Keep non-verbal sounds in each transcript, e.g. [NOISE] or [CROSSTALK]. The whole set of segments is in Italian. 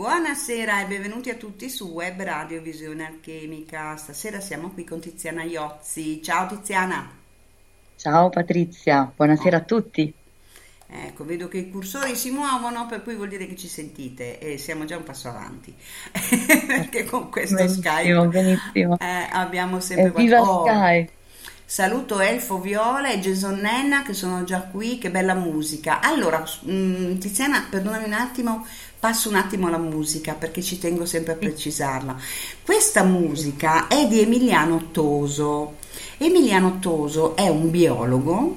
Buonasera e benvenuti a tutti su Web Radio Visione Alchemica. Stasera siamo qui con Tiziana Iozzi. Ciao Tiziana. Ciao Patrizia, buonasera a tutti. Ecco, vedo che i cursori si muovono, per cui vuol dire che ci sentite e siamo già un passo avanti. [LAUGHS] Perché con questo benissimo, Skype benissimo. Eh, abbiamo sempre Viva oh, Skype! Saluto Elfo Viola e Jason Nenna che sono già qui, che bella musica. Allora, mh, mm, Tiziana, perdonami un attimo, passo un attimo la musica perché ci tengo sempre a precisarla. Questa musica è di Emiliano Toso. Emiliano Toso è un biologo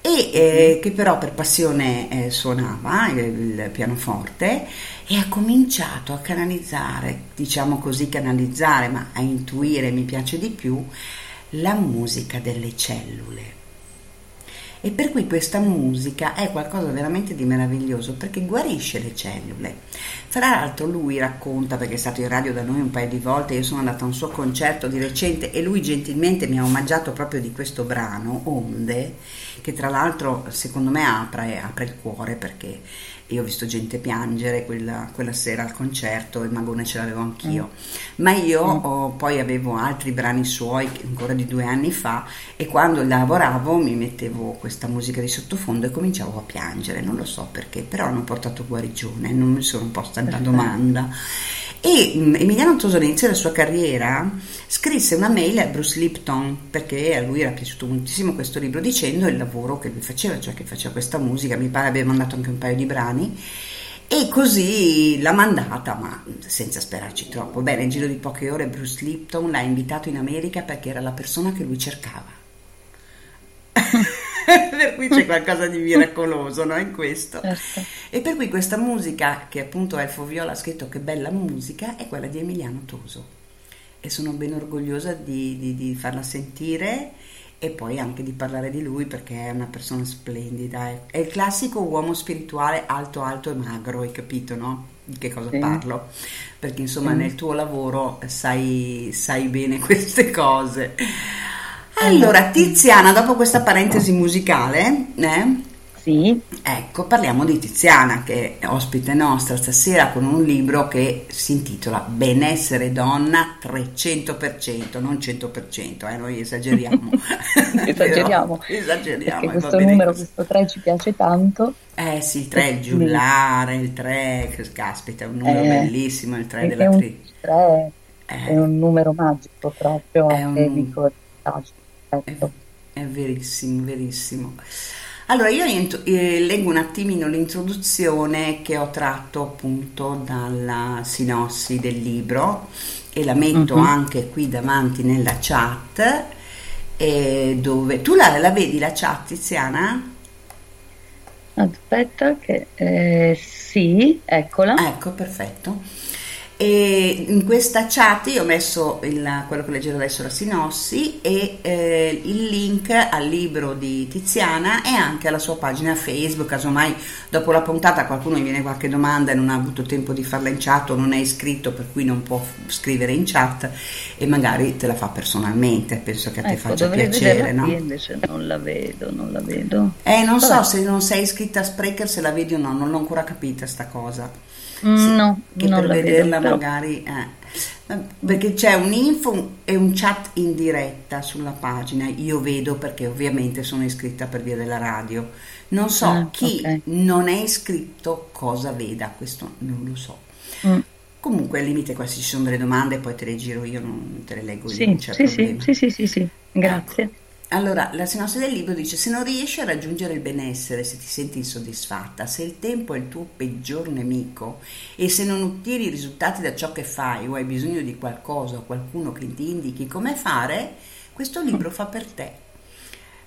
e eh, che però per passione eh, suonava il, il, pianoforte e ha cominciato a canalizzare, diciamo così canalizzare, ma a intuire mi piace di più, la musica delle cellule. E per cui questa musica è qualcosa veramente di meraviglioso perché guarisce le cellule. Fra l'altro lui racconta, perché è stato in radio da noi un paio di volte, io sono andata a un suo concerto di recente e lui gentilmente mi ha omaggiato proprio di questo brano, Onde, che tra l'altro secondo me apre, apre il cuore perché io ho visto gente piangere quella, quella sera al concerto, il magone ce l'avevo anch'io, mm. ma io mm. oh, poi avevo altri brani suoi ancora di due anni fa e quando lavoravo mi mettevo questa musica di sottofondo e cominciavo a piangere, non lo so perché, però hanno portato guarigione, non mi sono posta la domanda. E um, Emiliano Toso all'inizio della sua carriera scrisse una mail a Bruce Lipton perché a lui era piaciuto moltissimo questo libro dicendo il lavoro che lui faceva, cioè che faceva questa musica, mi pare abbia mandato anche un paio di brani e così l'ha mandata, ma senza sperarci troppo. Bene, nel giro di poche ore Bruce Lipton l'ha invitato in America perché era la persona che lui cercava. [LAUGHS] [LAUGHS] per cui c'è qualcosa di miracoloso no, in questo. Certo. E per cui questa musica, che appunto Elfo Viola ha scritto che bella musica, è quella di Emiliano Toso. E sono ben orgogliosa di, di, di farla sentire e poi anche di parlare di lui perché è una persona splendida. È il classico uomo spirituale alto, alto e magro, hai capito, no? Di che cosa sì. parlo? Perché insomma sì. nel tuo lavoro sai, sai bene [LAUGHS] queste cose. Allora, Tiziana, dopo questa parentesi musicale, eh, sì. Ecco, parliamo di Tiziana che è ospite nostra stasera con un libro che si intitola Benessere donna 300%, non 100%, eh, noi esageriamo. [LAUGHS] esageriamo. [LAUGHS] Però, esageriamo. Questo numero, questo 3 ci piace tanto. Eh sì, il 3 è il giullare, il 3, caspita, è un numero eh, bellissimo, il 3 dell'attrice. Il 3 eh. è un numero magico proprio, è un... Etico, è, è verissimo, verissimo. Allora, io eh, leggo un attimino l'introduzione che ho tratto appunto dalla sinossi del libro e la metto uh-huh. anche qui davanti nella chat. Eh, dove tu la, la, vedi la chat, Tiziana? Aspetta, che eh, sì, eccola. Ecco, perfetto. E in questa chat io ho messo il, quello che leggerò adesso la sinossi e eh, il link al libro di Tiziana e anche alla sua pagina Facebook, casomai dopo la puntata qualcuno mi viene qualche domanda e non ha avuto tempo di farla in chat o non è iscritto per cui non può scrivere in chat e magari te la fa personalmente, penso che a te ecco, faccia piacere. No? Io invece non la vedo, non la vedo. Eh, non Vabbè. so se non sei iscritta a Sprecher se la vedi o no, non l'ho ancora capita sta cosa. Mm, no, che per vederla vedo, magari... Eh. Perché c'è un info e un chat in diretta sulla pagina, io vedo perché ovviamente sono iscritta per via della radio. Non so ah, chi okay. non è iscritto cosa veda, questo non lo so. Mm. Comunque al limite qua se ci sono delle domande poi te le giro io, non te le leggo io. Sì, sì, sì, sì, sì, sì, grazie. Ecco. Allora, la sinossi del libro dice: Se non riesci a raggiungere il benessere, se ti senti insoddisfatta, se il tempo è il tuo peggior nemico e se non ottieni risultati da ciò che fai o hai bisogno di qualcosa o qualcuno che ti indichi come fare, questo libro fa per te.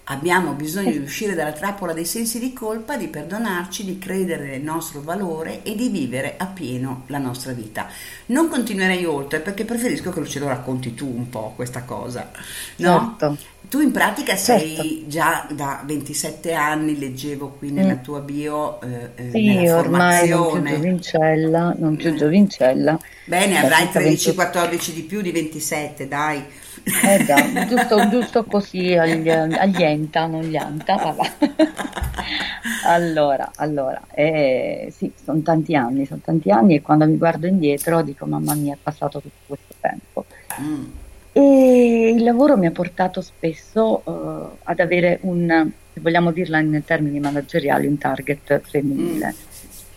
Abbiamo bisogno di uscire dalla trappola dei sensi di colpa, di perdonarci, di credere nel nostro valore e di vivere appieno la nostra vita. Non continuerei oltre perché preferisco che ce lo racconti tu un po' questa cosa. No? Certo. Tu in pratica sei certo. già da 27 anni, leggevo qui nella mm. tua bio, eh, eh sì, ormai non più giovincella, non più giovincella. Bene, avrai 13-14 di più di 27, dai. Eh già, giusto, giusto così agli, aglienta, non lianta, vabbè. [LAUGHS] allora, allora eh, sì, sono tanti anni, sono tanti anni e quando mi guardo indietro dico mamma mia è passato tutto questo tempo. Mm. E il lavoro mi ha portato spesso uh, ad avere un, se vogliamo dirla in termini manageriali, un target femminile. Mm.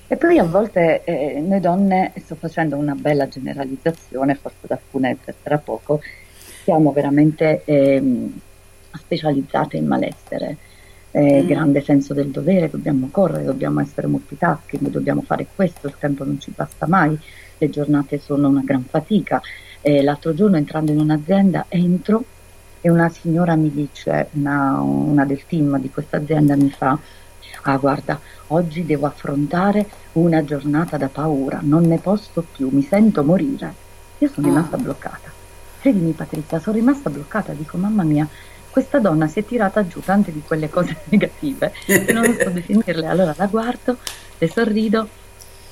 E poi a volte eh, noi donne, sto facendo una bella generalizzazione, forse ad alcune tra poco, siamo veramente eh, specializzate in malessere, eh, mm. grande senso del dovere, dobbiamo correre, dobbiamo essere multitasking, dobbiamo fare questo, il tempo non ci basta mai, le giornate sono una gran fatica. Eh, l'altro giorno entrando in un'azienda entro e una signora mi dice, una, una del team di questa azienda mi fa, ah guarda, oggi devo affrontare una giornata da paura, non ne posso più, mi sento morire. Io sono ah. rimasta bloccata. Credimi Patrizia, sono rimasta bloccata, dico mamma mia, questa donna si è tirata giù tante di quelle cose [LAUGHS] negative, non so definirle, allora la guardo, le sorrido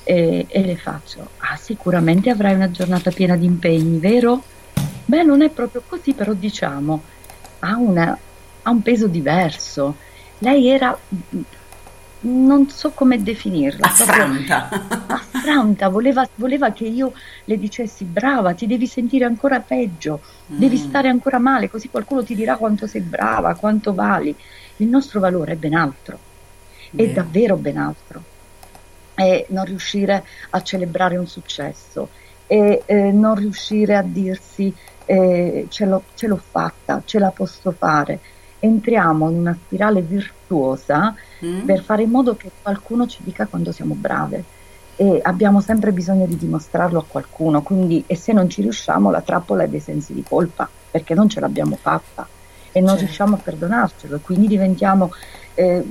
e, e, le faccio, ah sicuramente avrai una giornata piena di impegni, vero? Beh, non è proprio così, però diciamo, ha, una, ha un peso diverso. Lei era non so come definirla. Affranta. affranta, voleva, voleva, che io le dicessi brava, ti devi sentire ancora peggio, mm. devi stare ancora male, così qualcuno ti dirà quanto sei brava, quanto vali. Il nostro valore è ben altro, è yeah. davvero ben altro. È non riuscire a celebrare un successo, è eh, non riuscire a dirsi eh, ce, l'ho, ce l'ho fatta, ce la posso fare entriamo in una spirale virtuosa mm. per fare in modo che qualcuno ci dica quando siamo brave e abbiamo sempre bisogno di dimostrarlo a qualcuno, quindi e se non ci riusciamo la trappola è dei sensi di colpa perché non ce l'abbiamo fatta e non certo. riusciamo a perdonarcelo e quindi diventiamo eh,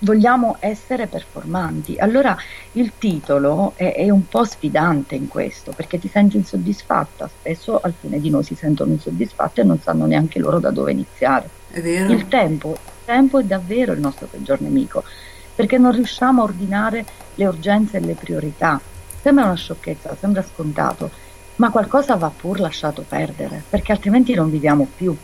vogliamo essere performanti. Allora il titolo è, è, un po' sfidante in questo perché ti senti insoddisfatta, spesso alcune di noi si sentono insoddisfatte e non sanno neanche loro da dove iniziare. Il tempo, il tempo è davvero il nostro peggior nemico, perché non riusciamo a ordinare le urgenze e le priorità. Sembra una sciocchezza, sembra scontato, ma qualcosa va pur lasciato perdere, perché altrimenti non viviamo più.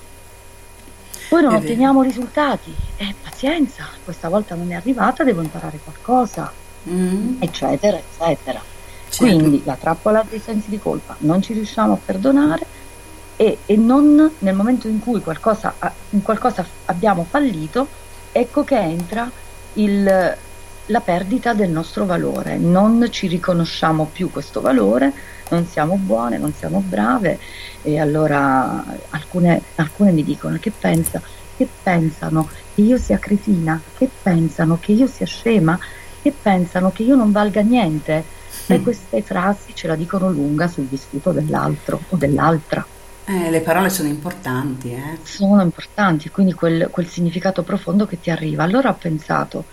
Poi non otteniamo risultati e pazienza, questa volta non è arrivata, devo imparare qualcosa, mm. eccetera, eccetera. Certo. Quindi la trappola dei sensi di colpa, non ci riusciamo a perdonare e, e non nel momento in cui qualcosa, in qualcosa abbiamo fallito, ecco che entra il, la perdita del nostro valore, non ci riconosciamo più questo valore, non siamo buone, non siamo brave e allora alcune, alcune mi dicono che pensa, che pensano che io sia cretina, che pensano che io sia scema, che pensano che io non valga niente. E queste frasi ce la dicono lunga sul vissuto dell'altro o dell'altra. Eh, le parole sono importanti. Eh. Sono importanti, quindi quel, quel, significato profondo che ti arriva. Allora ho pensato,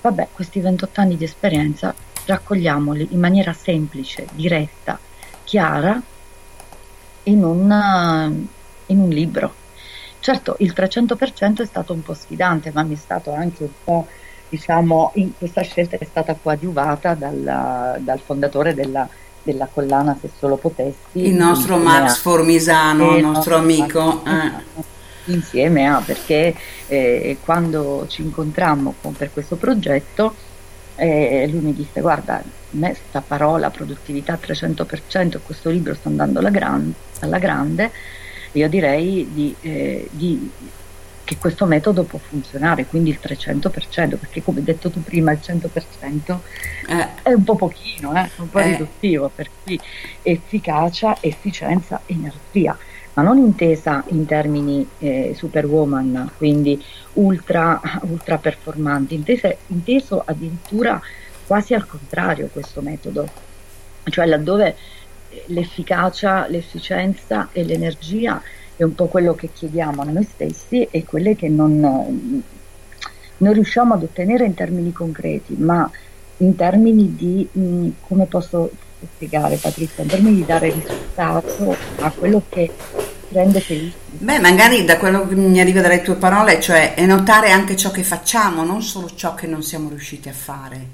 vabbè, questi 28 anni di esperienza raccogliamoli in maniera semplice, diretta, chiara, in un, in un libro. Certo, il 300% è stato un po' sfidante, ma mi è stato anche un po', diciamo, in questa scelta è stata coadiuvata dal, dal fondatore della della collana Se solo potessi. Il nostro Max Formisano, il nostro amico. Eh. [LAUGHS] Insieme a, perché eh, quando ci incontrammo con, per questo progetto, eh, lui mi disse guarda, a me sta parola produttività 300%, questo libro sta andando alla, gran, alla grande, io direi di, eh, di che questo metodo può funzionare, quindi il 300%, perché come detto tu prima il 100% eh. è un po' pochino, eh, un po' eh. riduttivo, per cui efficacia, efficienza, energia, ma non intesa in termini eh, superwoman, quindi ultra, ultra performanti, intese, inteso addirittura quasi al contrario questo metodo, cioè laddove l'efficacia, l'efficienza e l'energia è un po' quello che chiediamo a noi stessi e quelle che non, non riusciamo ad ottenere in termini concreti, ma in termini di, mh, mm, come posso spiegare Patrizia, in termini di dare risultato a quello che rende felice. Beh, magari da quello che mi arriva dalle tue parole, cioè è notare anche ciò che facciamo, non solo ciò che non siamo riusciti a fare.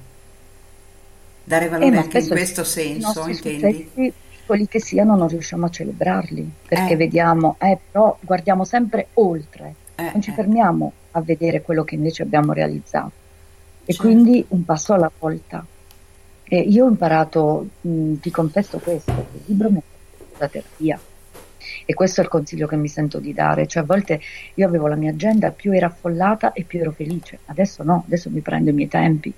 Dare valore eh, anche in questo senso, intendi? Successi piccoli che siano non riusciamo a celebrarli, perché Eh. vediamo, eh, però guardiamo sempre oltre, Eh, non ci eh. fermiamo a vedere quello che invece abbiamo realizzato. E Certo. quindi un passo alla volta. E io ho imparato, mh, ti confesso questo, il libro mi ha la terapia. E questo è il consiglio che mi sento di dare, cioè a volte io avevo la mia agenda, più era affollata e più ero felice, adesso no, adesso mi prendo i miei tempi,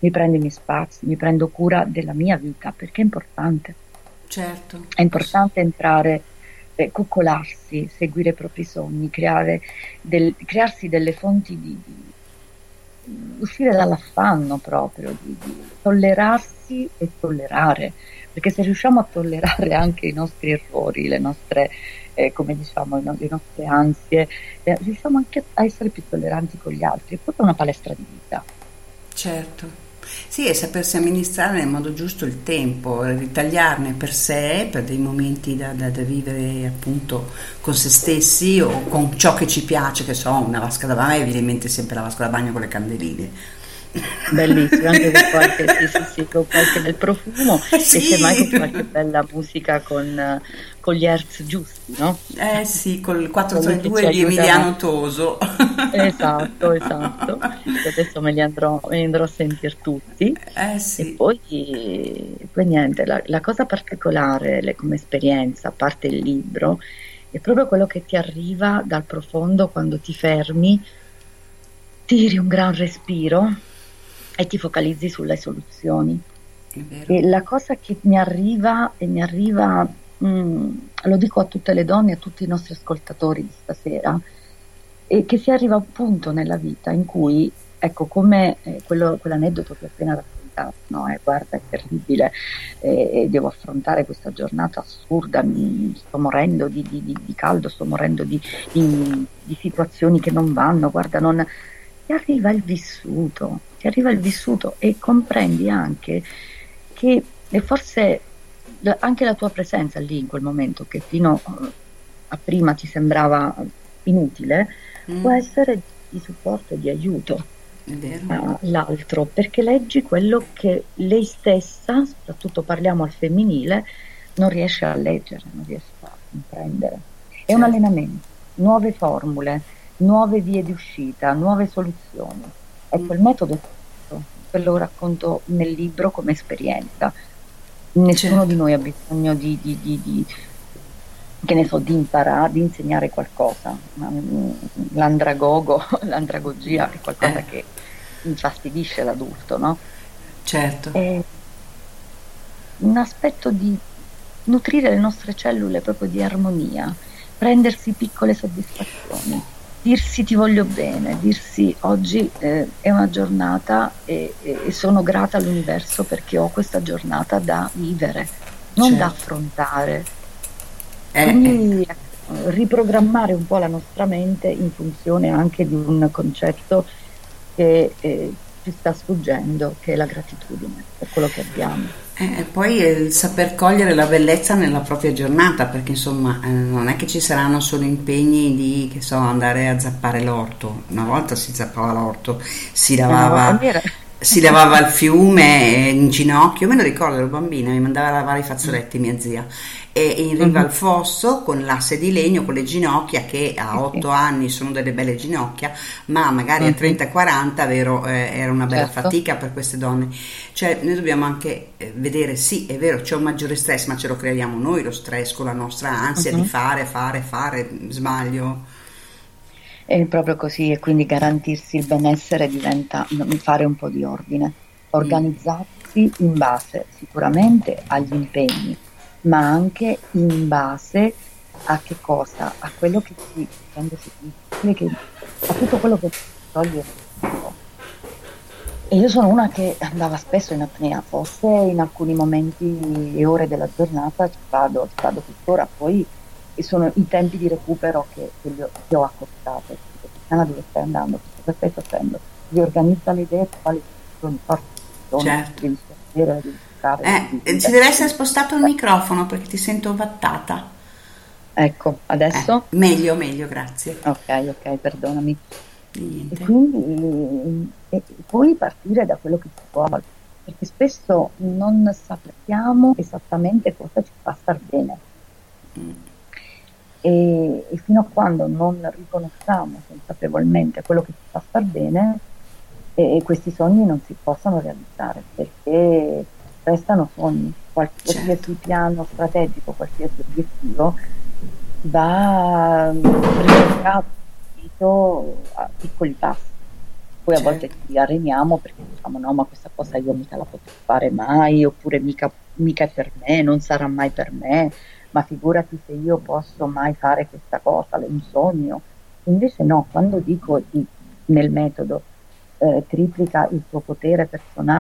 mi prendo i miei spazi, mi prendo cura della mia vita, perché è importante, Certo. è importante entrare, eh, coccolarsi, seguire i propri sogni, creare del- crearsi delle fonti di, di- uscire dall'affanno proprio, di, di tollerarsi e tollerare, perché se riusciamo a tollerare anche i nostri errori, le nostre, eh, come diciamo, le nostre ansie, eh, riusciamo anche a essere più tolleranti con gli altri, è proprio una palestra di vita. Certo. Sì, e sapersi amministrare nel modo giusto il tempo, ritagliarne per sé, per dei momenti da, da- da vivere appunto con se stessi o con ciò che ci piace, che so, una vasca da bagno, evidentemente sempre la vasca da bagno con le candeline. Bellissimo, anche con qualche, sì, sì, sì, con qualche bel profumo Sì. e semmai con qualche bella musica con, eh, con gli hertz giusti, no? Eh sì, col Quelli 432 [LAUGHS] che ci di. Emiliano Toso. Esatto, esatto. Adesso me li andrò, me li andrò a sentire tutti. Eh E sì, poi, poi niente, la, la cosa particolare le- come esperienza, a parte il libro, è proprio quello che ti arriva dal profondo quando ti fermi, tiri un gran respiro e ti focalizzi sulle soluzioni. E la cosa che mi arriva, e mi arriva, mm, lo dico a tutte le donne, a tutti i nostri ascoltatori di stasera, è che si arriva a un punto nella vita in cui, ecco, come eh, quello- quell'aneddoto che ho appena raccontato, no? Eh, guarda, è terribile, eh, e devo affrontare questa giornata assurda, mi sto morendo di, di- di- di caldo, sto morendo di, di- di situazioni che non vanno, guarda, non... Ti arriva il vissuto, ti arriva il vissuto e comprendi anche che e forse anche la tua presenza lì in quel momento, che fino eh, a prima ti sembrava inutile, Mm, può essere di supporto e di aiuto è all'altro, perché leggi quello che lei stessa, soprattutto parliamo al femminile, non riesce a leggere, non riesce a comprendere. È un Certo. allenamento, nuove formule, nuove vie di uscita, nuove soluzioni. Ecco, il metodo è questo, quello racconto nel libro come esperienza. Nessuno Certo. di noi ha bisogno di, di- di- di- che ne so, di imparare, di insegnare qualcosa. Mm, L'andragogo, [LAUGHS] l'andragogia è qualcosa Eh. che infastidisce l'adulto, no? Certo. È un aspetto di nutrire le nostre cellule proprio di armonia, prendersi piccole soddisfazioni, dirsi ti voglio bene, dirsi oggi eh, è una giornata e, e- sono grata all'universo perché ho questa giornata da vivere, non da Certo. affrontare. Eh, eh, Quindi ecco, riprogrammare un po' la nostra mente in funzione anche di un concetto che eh, ci sta sfuggendo, che è la gratitudine per quello che abbiamo. Eh, poi il saper cogliere la bellezza nella propria giornata, perché insomma eh, non è che ci saranno solo impegni di, che so, andare a zappare l'orto. Una volta si zappava l'orto, si lavava, si lavava il fiume eh, in ginocchio. Me lo ricordo, ero bambina, mi mandava a lavare i fazzoletti mia zia. E in riva Mhm. al fosso con l'asse di legno, con le ginocchia, che a Sì, 8 sì. anni sono delle belle ginocchia, ma magari a Mhm. 30 e 40 vero, eh, era una bella Certo. fatica per queste donne. Cioè, noi dobbiamo anche eh, vedere, sì, è vero, c'è un maggiore stress, ma ce lo creiamo noi lo stress con la nostra ansia Mhm. di fare, fare, fare, sbaglio. È proprio così e quindi garantirsi il benessere diventa mm, fare un po' di ordine, organizzarsi in base sicuramente agli impegni, ma anche in base a che cosa? A quello che ti rende felice, che- a tutto quello che toglie. E io sono una che andava spesso in apnea, forse in alcuni momenti e ore della giornata ci vado, ci vado tuttora, poi sono i tempi di recupero che, che gli ho, che ho accorciato. Dico, Cristiana dove stai andando? Cosa stai facendo? Riorganizza le idee, quali sono i forti Certo. devi sapere, devi giocare, Eh, eh, si deve essere spostato il microfono perché ti sento vattata. Ecco, Eh, adesso? meglio, meglio, grazie. Ok, ok, perdonami. E quindi e poi partire da quello che si vuole. perché spesso non sappiamo esattamente cosa ci fa star bene. Mm. E, e, fino a quando non riconosciamo consapevolmente quello che ci fa star bene, e, questi sogni non si possono realizzare perché restano sogni. Qualsiasi certo. piano strategico, qualsiasi obiettivo va ricercato a piccoli passi. Poi certo. a volte ci areniamo perché diciamo no, ma questa cosa io mica la potrò fare mai, oppure mica, mica è per me, non sarà mai per me, ma figurati se io posso mai fare questa cosa, è un sogno. Invece no, quando dico di, nel metodo eh, triplica il tuo potere personale.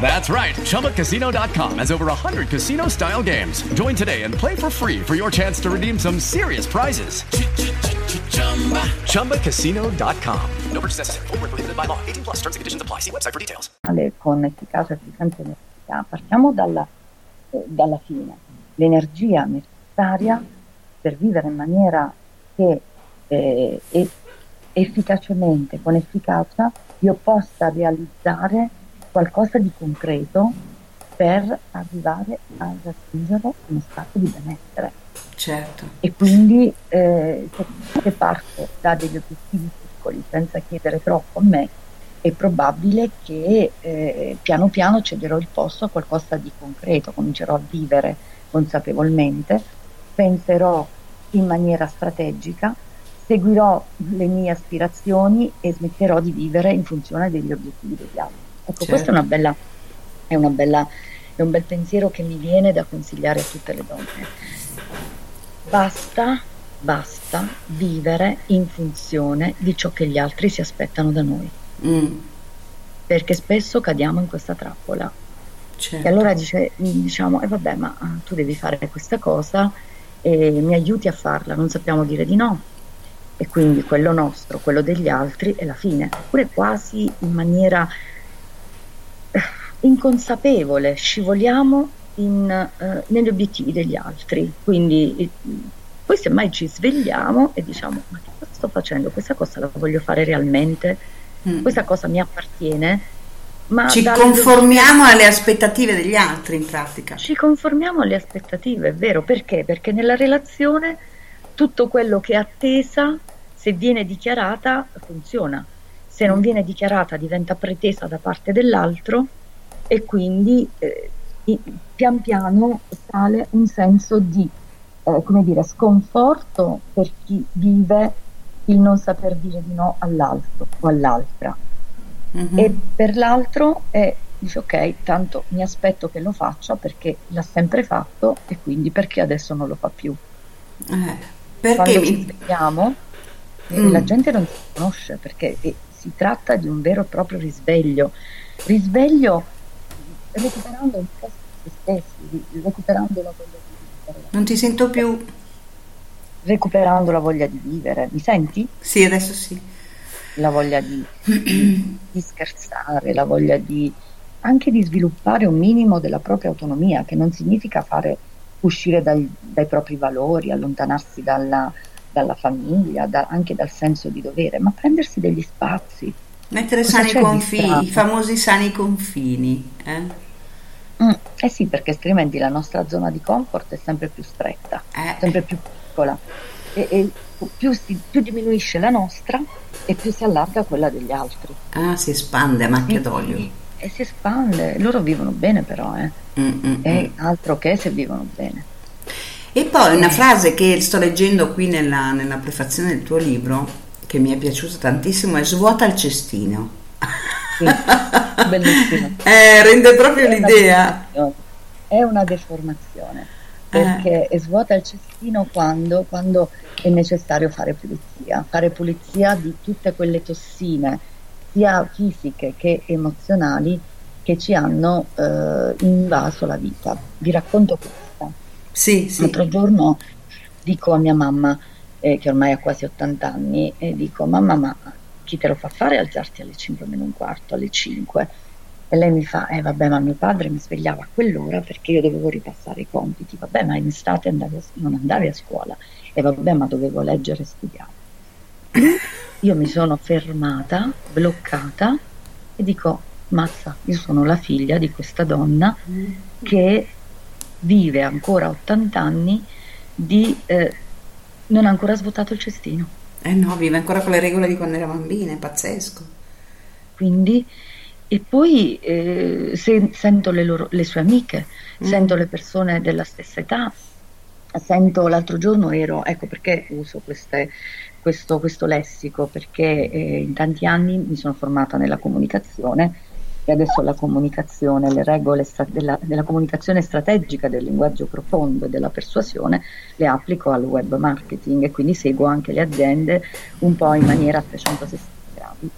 That's right. ChumbaCasino.com has over 100 casino style games. Join today and play for free for your chance to redeem some serious prizes. ChumbaCasino.com. No purchase necessary. Full prohibited by law. 18 plus terms and conditions apply. See website for details. Con efficacia, efficienza e necessità. Partiamo dalla, eh, dalla fine. L'energia necessaria per vivere in maniera che eh, efficacemente, con efficacia, io possa realizzare qualcosa di concreto per arrivare a raggiungere uno stato di benessere. Certo. E quindi eh, se parto da degli obiettivi piccoli senza chiedere troppo a me, è probabile che eh, piano piano cederò il posto a qualcosa di concreto, comincerò a vivere consapevolmente, penserò in maniera strategica, seguirò le mie aspirazioni e smetterò di vivere in funzione degli obiettivi degli altri. Ecco, certo. questo è, una bella, è, una bella, è un bel pensiero che mi viene da consigliare a tutte le donne. Basta, basta vivere in funzione di ciò che gli altri si aspettano da noi. Mm. Perché spesso cadiamo in questa trappola. Certo. E allora dice, diciamo, e eh vabbè, ma ah, tu devi fare questa cosa e mi aiuti a farla, non sappiamo dire di no. E quindi quello nostro, quello degli altri è la fine. Oppure quasi in maniera inconsapevole, scivoliamo in, eh, negli obiettivi degli altri. Quindi eh, poi semmai ci svegliamo e diciamo ma che cosa sto facendo? Questa cosa la voglio fare realmente? Mm. Questa cosa mi appartiene? Ma ci conformiamo alle aspettative degli altri in pratica. Ci conformiamo alle aspettative, è vero, perché? Perché nella relazione tutto quello che è attesa, se viene dichiarata, funziona. Se non mm. viene dichiarata diventa pretesa da parte dell'altro e quindi eh, pian piano sale un senso di eh, come dire, sconforto per chi vive il non saper dire di no all'altro o all'altra. Mm-hmm. E per l'altro è, dice ok, tanto mi aspetto che lo faccia perché l'ha sempre fatto e quindi perché adesso non lo fa più. Eh, perché Quando ci svegliamo eh, mm. la gente non si conosce perché eh, si tratta di un vero e proprio risveglio. Risveglio recuperando un po' se stessi, recuperando la voglia di vivere. Non ti sento più. Recuperando la voglia di vivere, mi senti? Sì, adesso sì. La voglia di, di scherzare, la voglia di anche di sviluppare un minimo della propria autonomia, che non significa fare uscire dai, dai propri valori, allontanarsi dalla, dalla famiglia, da, anche dal senso di dovere, ma prendersi degli spazi. Mettere Cosa sani confini, i famosi sani confini. Eh? Mm, eh sì, perché altrimenti la nostra zona di comfort è sempre più stretta, eh. sempre più piccola e, e più, si, più, diminuisce la nostra e più si allarga quella degli altri. Ah, si espande a macchia d'olio. E, e si espande, loro vivono bene però, eh. Mm, mm, e mm. altro che se vivono bene. E poi una frase che sto leggendo qui nella, nella prefazione del tuo libro, che mi è piaciuta tantissimo, è svuota il cestino. Sì, bellissimo. [LAUGHS] Eh, rende proprio È una l'idea. deformazione. È una deformazione perché svuota il cestino quando, quando è necessario fare pulizia, fare pulizia di tutte quelle tossine, sia fisiche che emozionali, che ci hanno eh, invaso la vita. Vi racconto questa. Sì, sì. L'altro giorno dico a mia mamma, eh, che ormai ha quasi 80 anni, e dico, mamma, ma chi te lo fa fare alzarti alle 5 meno un quarto, alle 5? E lei mi fa, eh vabbè, ma mio padre mi svegliava a quell'ora perché io dovevo ripassare i compiti. Vabbè, ma in estate andavi non andavi a scuola. E vabbè, ma dovevo leggere e studiare. [CLEARS THROAT] Io mi sono fermata, bloccata e dico, mazza, io sono la figlia di questa donna che vive ancora a 80 anni di eh, non ha ancora svuotato il cestino. Eh no, vive ancora con le regole di quando era bambina, è pazzesco. Quindi, e poi eh, se- sento le, loro- le sue amiche, sento le persone della stessa età, sento l'altro giorno ero, ecco perché uso queste- questo, questo lessico, perché eh, in tanti anni mi sono formata nella comunicazione e adesso la comunicazione, le regole stra- della, della comunicazione strategica, del linguaggio profondo e della persuasione le applico al web marketing e quindi seguo anche le aziende un po' in maniera a 360 gradi.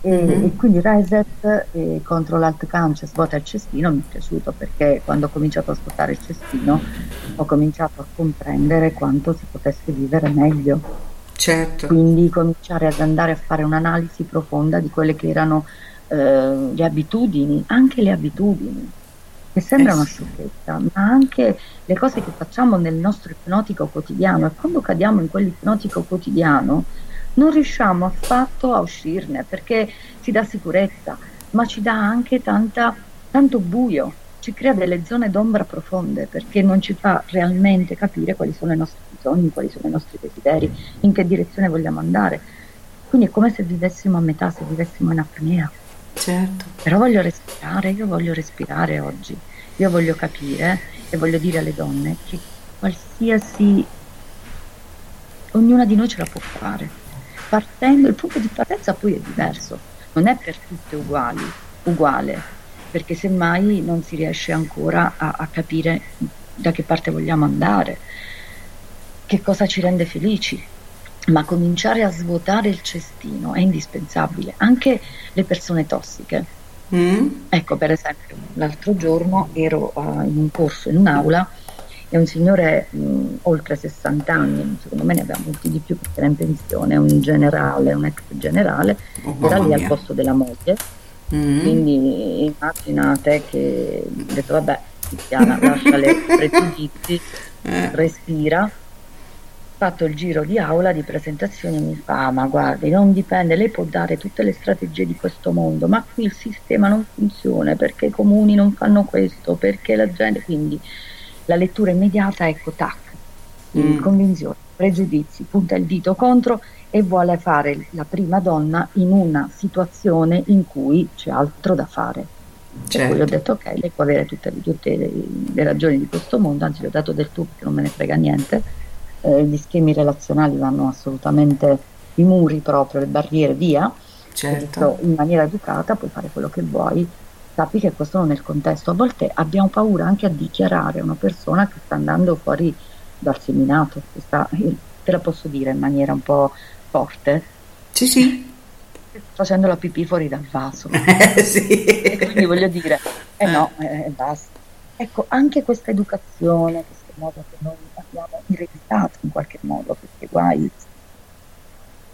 E, e quindi Reset e Control Alt Cancia svuota il cestino mi è piaciuto perché quando ho cominciato a svuotare il cestino ho cominciato a comprendere quanto si potesse vivere meglio. Certo. Quindi cominciare ad andare a fare un'analisi profonda di quelle che erano eh, le abitudini, anche le abitudini, che sembra Eh una sciocchezza, ma anche le cose che facciamo nel nostro ipnotico quotidiano e quando cadiamo in quell'ipnotico quotidiano non riusciamo affatto a uscirne perché ci dà sicurezza, ma ci dà anche tanta, tanto buio, ci crea delle zone d'ombra profonde perché non ci fa realmente capire quali sono i nostri bisogni, quali sono i nostri desideri, in che direzione vogliamo andare. Quindi è come se vivessimo a metà, se vivessimo in apnea. Certo. Però voglio respirare, io voglio respirare oggi, io voglio capire e voglio dire alle donne che qualsiasi, ognuna di noi ce la può fare. Partendo, il punto di partenza poi è diverso, non è per tutte uguali, uguale, perché semmai non si riesce ancora a, a capire da che parte vogliamo andare, che cosa ci rende felici, ma cominciare a svuotare il cestino è indispensabile. Anche le persone tossiche. Mm? Ecco, per esempio, l'altro giorno ero eh, in un corso in un'aula e un signore mh, oltre 60 anni, secondo me ne aveva molti di più perché era in pensione, un generale, un ex generale, Oh, era mamma lì al posto della moglie. Mm? Quindi immaginate che ho detto vabbè, Tiziana, lascia le [LAUGHS] pregiudizi, Eh. respira. Fatto il giro di aula di presentazione mi fa, ma guardi, non dipende, lei può dare tutte le strategie di questo mondo, ma qui il sistema non funziona perché i comuni non fanno questo, perché la gente, quindi la lettura immediata, ecco, tac, Mm. convinzioni, pregiudizi, punta il dito contro e vuole fare la prima donna in una situazione in cui c'è altro da fare. Per cui ho Certo. detto ok, lei può avere tutte, tutte le, le ragioni di questo mondo, anzi le ho dato del tu perché non me ne frega niente, Eh, gli schemi relazionali vanno assolutamente, i muri proprio, le barriere via, Certo. in maniera educata puoi fare quello che vuoi, sappi che questo non è il contesto. A volte abbiamo paura anche a dichiarare a una persona che sta andando fuori dal seminato, sta, te la posso dire in maniera un po' forte, Sì, sì. facendo la pipì fuori dal vaso. [LAUGHS] Eh, sì. E quindi voglio dire, eh no, eh, basta. Ecco, anche questa educazione, questo modo che noi abbiamo ereditato in qualche modo, perché guai,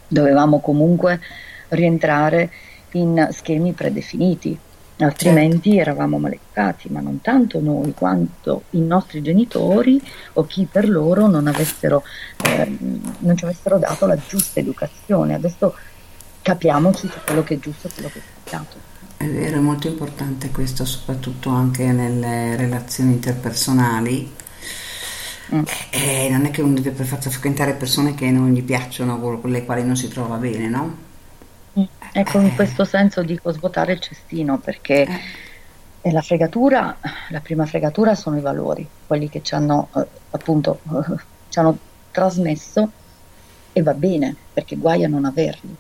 dovevamo comunque rientrare in schemi predefiniti, altrimenti eravamo maleducati, ma non tanto noi quanto i nostri genitori o chi per loro non avessero, ehm, non ci avessero dato la giusta educazione. Adesso capiamoci su quello che è giusto e quello che è sbagliato. È vero, è molto importante questo, soprattutto anche nelle relazioni interpersonali. Mm. Eh, non è che uno deve per forza frequentare persone che non gli piacciono, o con le quali non si trova bene, no? Ecco, in questo senso dico svuotare il cestino perché Eh. la fregatura, la prima fregatura sono i valori, quelli che ci hanno eh, appunto [LAUGHS] ci hanno trasmesso e va bene perché guai a non averli.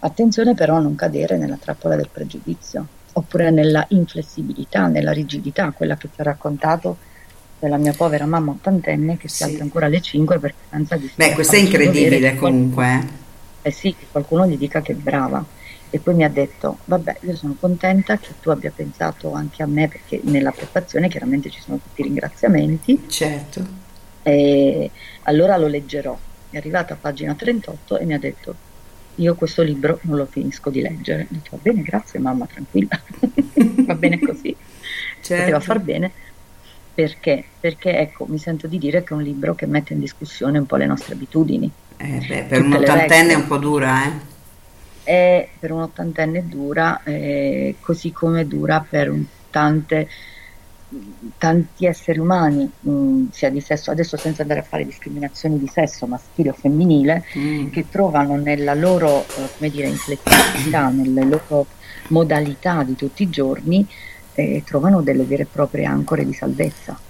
Attenzione però a non cadere nella trappola del pregiudizio, oppure nella inflessibilità, nella rigidità, quella che ti ho raccontato della mia povera mamma ottantenne che si Sì. alza ancora alle 5 perché pensa di Beh, questo è incredibile dovere, comunque. eh. eh sì, che qualcuno gli dica che è brava. E poi mi ha detto, vabbè, io sono contenta che tu abbia pensato anche a me, perché nella prefazione chiaramente ci sono tutti i ringraziamenti. Certo. E allora lo leggerò. È arrivata a pagina 38 e mi ha detto, io questo libro non lo finisco di leggere. Ho detto, va bene, grazie mamma, tranquilla. [LAUGHS] va bene così. Poteva Certo. far bene. Perché? Perché ecco, mi sento di dire che è un libro che mette in discussione un po' le nostre abitudini. Eh, beh, per un'ottantenne regole. è un po' dura, eh. è per un ottantenne dura, eh, così come dura per un- tante, tanti esseri umani, mh, sia di sesso, adesso senza andare a fare discriminazioni di sesso maschile o femminile, Mm. che trovano nella loro, eh, come dire, inflessibilità, nelle loro modalità di tutti i giorni, eh, trovano delle vere e proprie ancore di salvezza.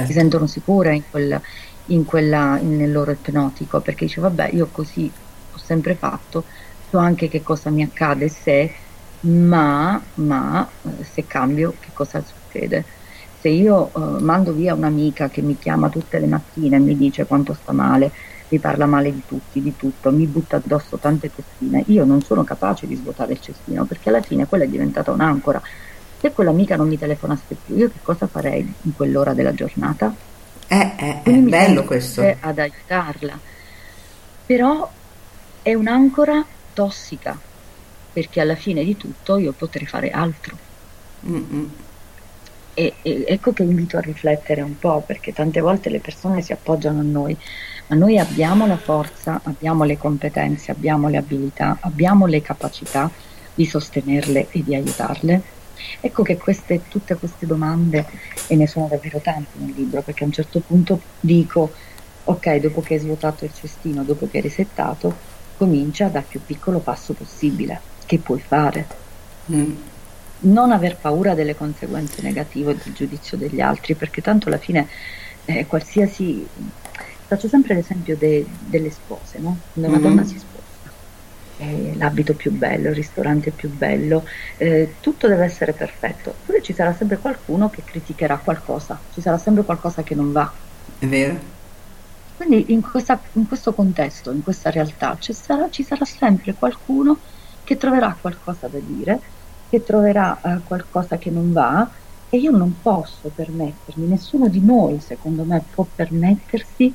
Si Certo. sentono sicure in quel- in quella- nel loro ipnotico perché dice vabbè io così ho sempre fatto so anche che cosa mi accade se ma, ma se cambio che cosa succede. Se io eh, mando via un'amica che mi chiama tutte le mattine e mi dice quanto sta male mi parla male di tutti, di tutto, mi butta addosso tante testine, io non sono capace di svuotare il cestino perché alla fine quella è diventata un'ancora se quell'amica non mi telefonasse più, io che cosa farei in quell'ora della giornata? Eh, eh, è mi bello questo. ad aiutarla. Però è un'ancora tossica, perché alla fine di tutto io potrei fare altro. E, e ecco che invito a riflettere un po', perché tante volte le persone si appoggiano a noi, ma noi abbiamo la forza, abbiamo le competenze, abbiamo le abilità, abbiamo le capacità di sostenerle e di aiutarle. Ecco che queste, tutte queste domande, e ne sono davvero tante nel libro, perché a un certo punto dico, ok, dopo che hai svuotato il cestino, dopo che hai risettato, comincia dal più piccolo passo possibile. Che puoi fare? Mm. non aver paura delle conseguenze negative del giudizio degli altri, perché tanto alla fine eh, qualsiasi... Faccio sempre l'esempio de- delle spose, no? Quando una Mhm. donna si sposa, eh, l'abito più bello, il ristorante più bello, eh, tutto deve essere perfetto, eppure ci sarà sempre qualcuno che criticherà qualcosa, ci sarà sempre qualcosa che non va. È vero? Quindi in, questa- in questo contesto, in questa realtà, ci sarà, ci sarà sempre qualcuno che troverà qualcosa da dire, che troverà eh, qualcosa che non va e io non posso permettermi, nessuno di noi secondo me può permettersi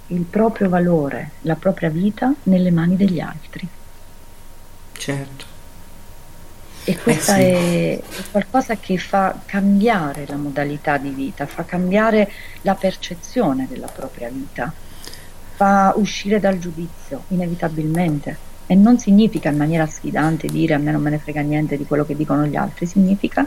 il proprio valore, la propria vita nelle mani degli altri. Certo. E questa sì. è, è qualcosa che fa cambiare la modalità di vita, fa cambiare la percezione della propria vita, fa uscire dal giudizio, inevitabilmente. E non significa in maniera sfidante dire a me non me ne frega niente di quello che dicono gli altri, significa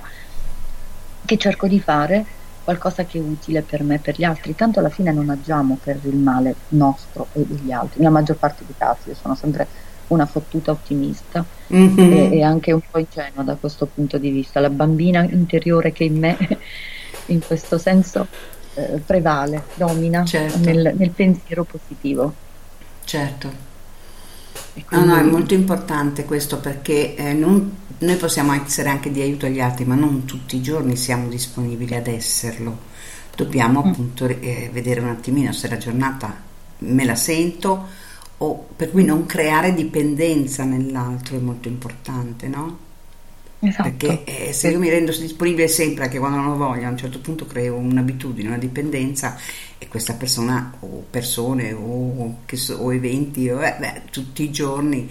che cerco di fare qualcosa che è utile per me e per gli altri, tanto alla fine non agiamo per il male nostro e degli altri, nella maggior parte dei casi io sono sempre una fottuta ottimista Mhm. e, e anche un po' ingenua da questo punto di vista, la bambina interiore che in me [LAUGHS] in questo senso eh, prevale, domina Certo. nel, nel pensiero positivo. Certo. E No, no, è quindi- molto importante questo perché eh, non- noi possiamo essere anche di aiuto agli altri, ma non tutti i giorni siamo disponibili ad esserlo. Dobbiamo Mm. appunto eh, vedere un attimino se la giornata me la sento o per cui non creare dipendenza nell'altro è molto importante, no? Esatto. Perché eh, se io mi rendo disponibile sempre anche quando non ho voglia, a un certo punto creo un'abitudine, una dipendenza e questa persona o persone o, so, o eventi o, eh, beh, tutti i giorni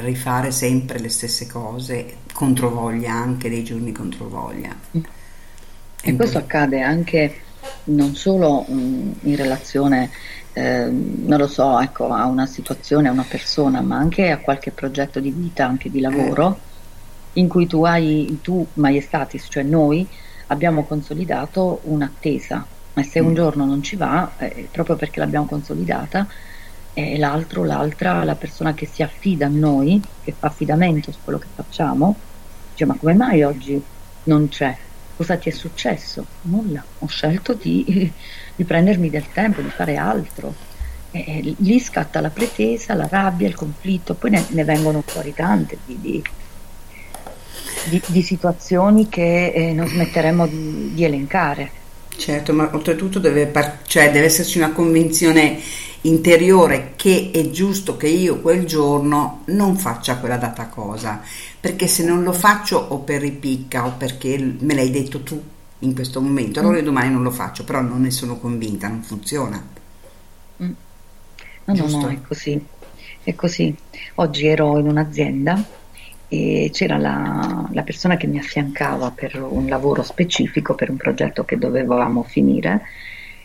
rifare sempre le stesse cose, controvoglia anche dei giorni controvoglia. E questo accade anche non solo mh, in relazione, eh, non lo so, ecco, a una situazione, a una persona, ma anche a qualche progetto di vita, anche di lavoro, eh. In cui tu hai, tu, Maiestatis, cioè noi, abbiamo consolidato un'attesa, ma se un mm. giorno non ci va, eh, proprio perché l'abbiamo consolidata, e l'altro, l'altra, la persona che si affida a noi, che fa affidamento su quello che facciamo, dice ma come mai oggi non c'è? Cosa ti è successo? Nulla, ho scelto di, [LAUGHS] di prendermi del tempo, di fare altro. E lì scatta la pretesa, la rabbia, il conflitto, poi ne, ne vengono fuori tante di, di, di, di situazioni che eh, non smetteremo di, elencare. Certo, ma oltretutto deve, par- cioè deve esserci una convinzione interiore che è giusto che io quel giorno non faccia quella data cosa, perché se non lo faccio o per ripicca o perché me l'hai detto tu in questo momento, allora io mm. domani non lo faccio, però non ne sono convinta, non funziona. Mm. No, no, no, è così. È così. Oggi ero in un'azienda e c'era la, la, persona che mi affiancava per un lavoro specifico, per un progetto che dovevamo finire.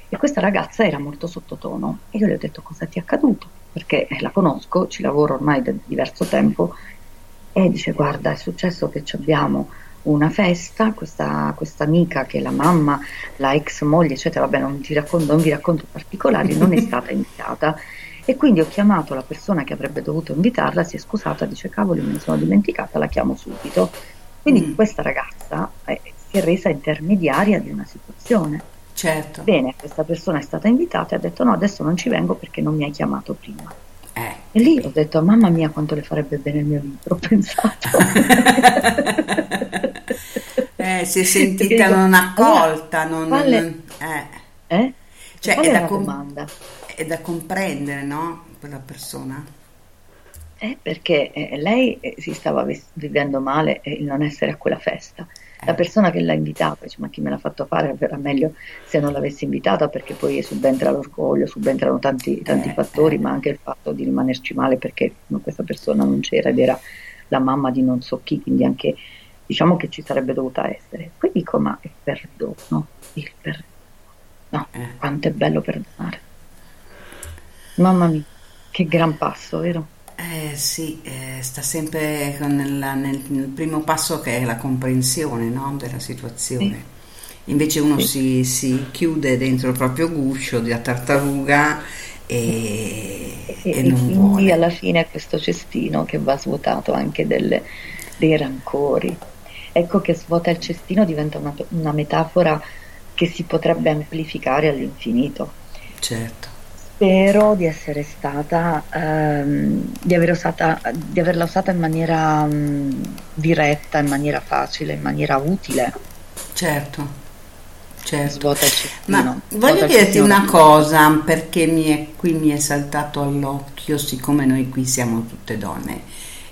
E questa ragazza era molto sottotono. E io le ho detto cosa ti è accaduto? Perché la conosco, ci lavoro ormai da diverso tempo. E dice guarda è successo che abbiamo una festa, questa, questa, amica che è la mamma, la ex moglie eccetera, vabbè non, ti racconto, non vi racconto particolari, non è [LAUGHS] stata invitata e quindi ho chiamato la persona che avrebbe dovuto invitarla, si è scusata, dice cavoli me ne sono dimenticata, la chiamo subito. Quindi mm. questa ragazza eh, si è resa intermediaria di una situazione Certo. Bene, questa persona è stata invitata e ha detto no, adesso non ci vengo perché non mi hai chiamato prima. Eh. E lì ho detto, mamma mia, quanto le farebbe bene il mio libro, ho pensato. [LAUGHS] eh, si è sentita dico, non accolta, non... Quale, non eh. eh? Cioè, è da, com- è da, comprendere, no? Quella persona. Eh, perché eh, lei eh, si stava vivendo male il non essere a quella festa la persona che l'ha invitata dice ma chi me l'ha fatto fare era meglio se non l'avessi invitata perché poi subentra l'orgoglio, subentrano tanti, tanti eh, fattori eh. ma anche il fatto di rimanerci male perché questa persona non c'era ed era la mamma di non so chi quindi anche diciamo che ci sarebbe dovuta essere poi dico ma il perdono il perdono no, eh. quanto è bello perdonare mamma mia che gran passo vero? Eh sì, eh, sta sempre nel, nel, nel, primo passo che è la comprensione no, della situazione. Sì. Invece uno sì. si, si, chiude dentro il proprio guscio di tartaruga e, e, e, e quindi vuole. alla fine è questo cestino che va svuotato anche delle, dei rancori. Ecco che svuota il cestino diventa una, una metafora che si potrebbe amplificare all'infinito. Certo spero di essere stata, ehm, di, aver usata, di, averla usata in maniera mh, mm, diretta, in maniera facile, in maniera utile. Certo, certo. Ma voglio dirti una cosa, perché mi è, qui mi è saltato all'occhio, siccome noi qui siamo tutte donne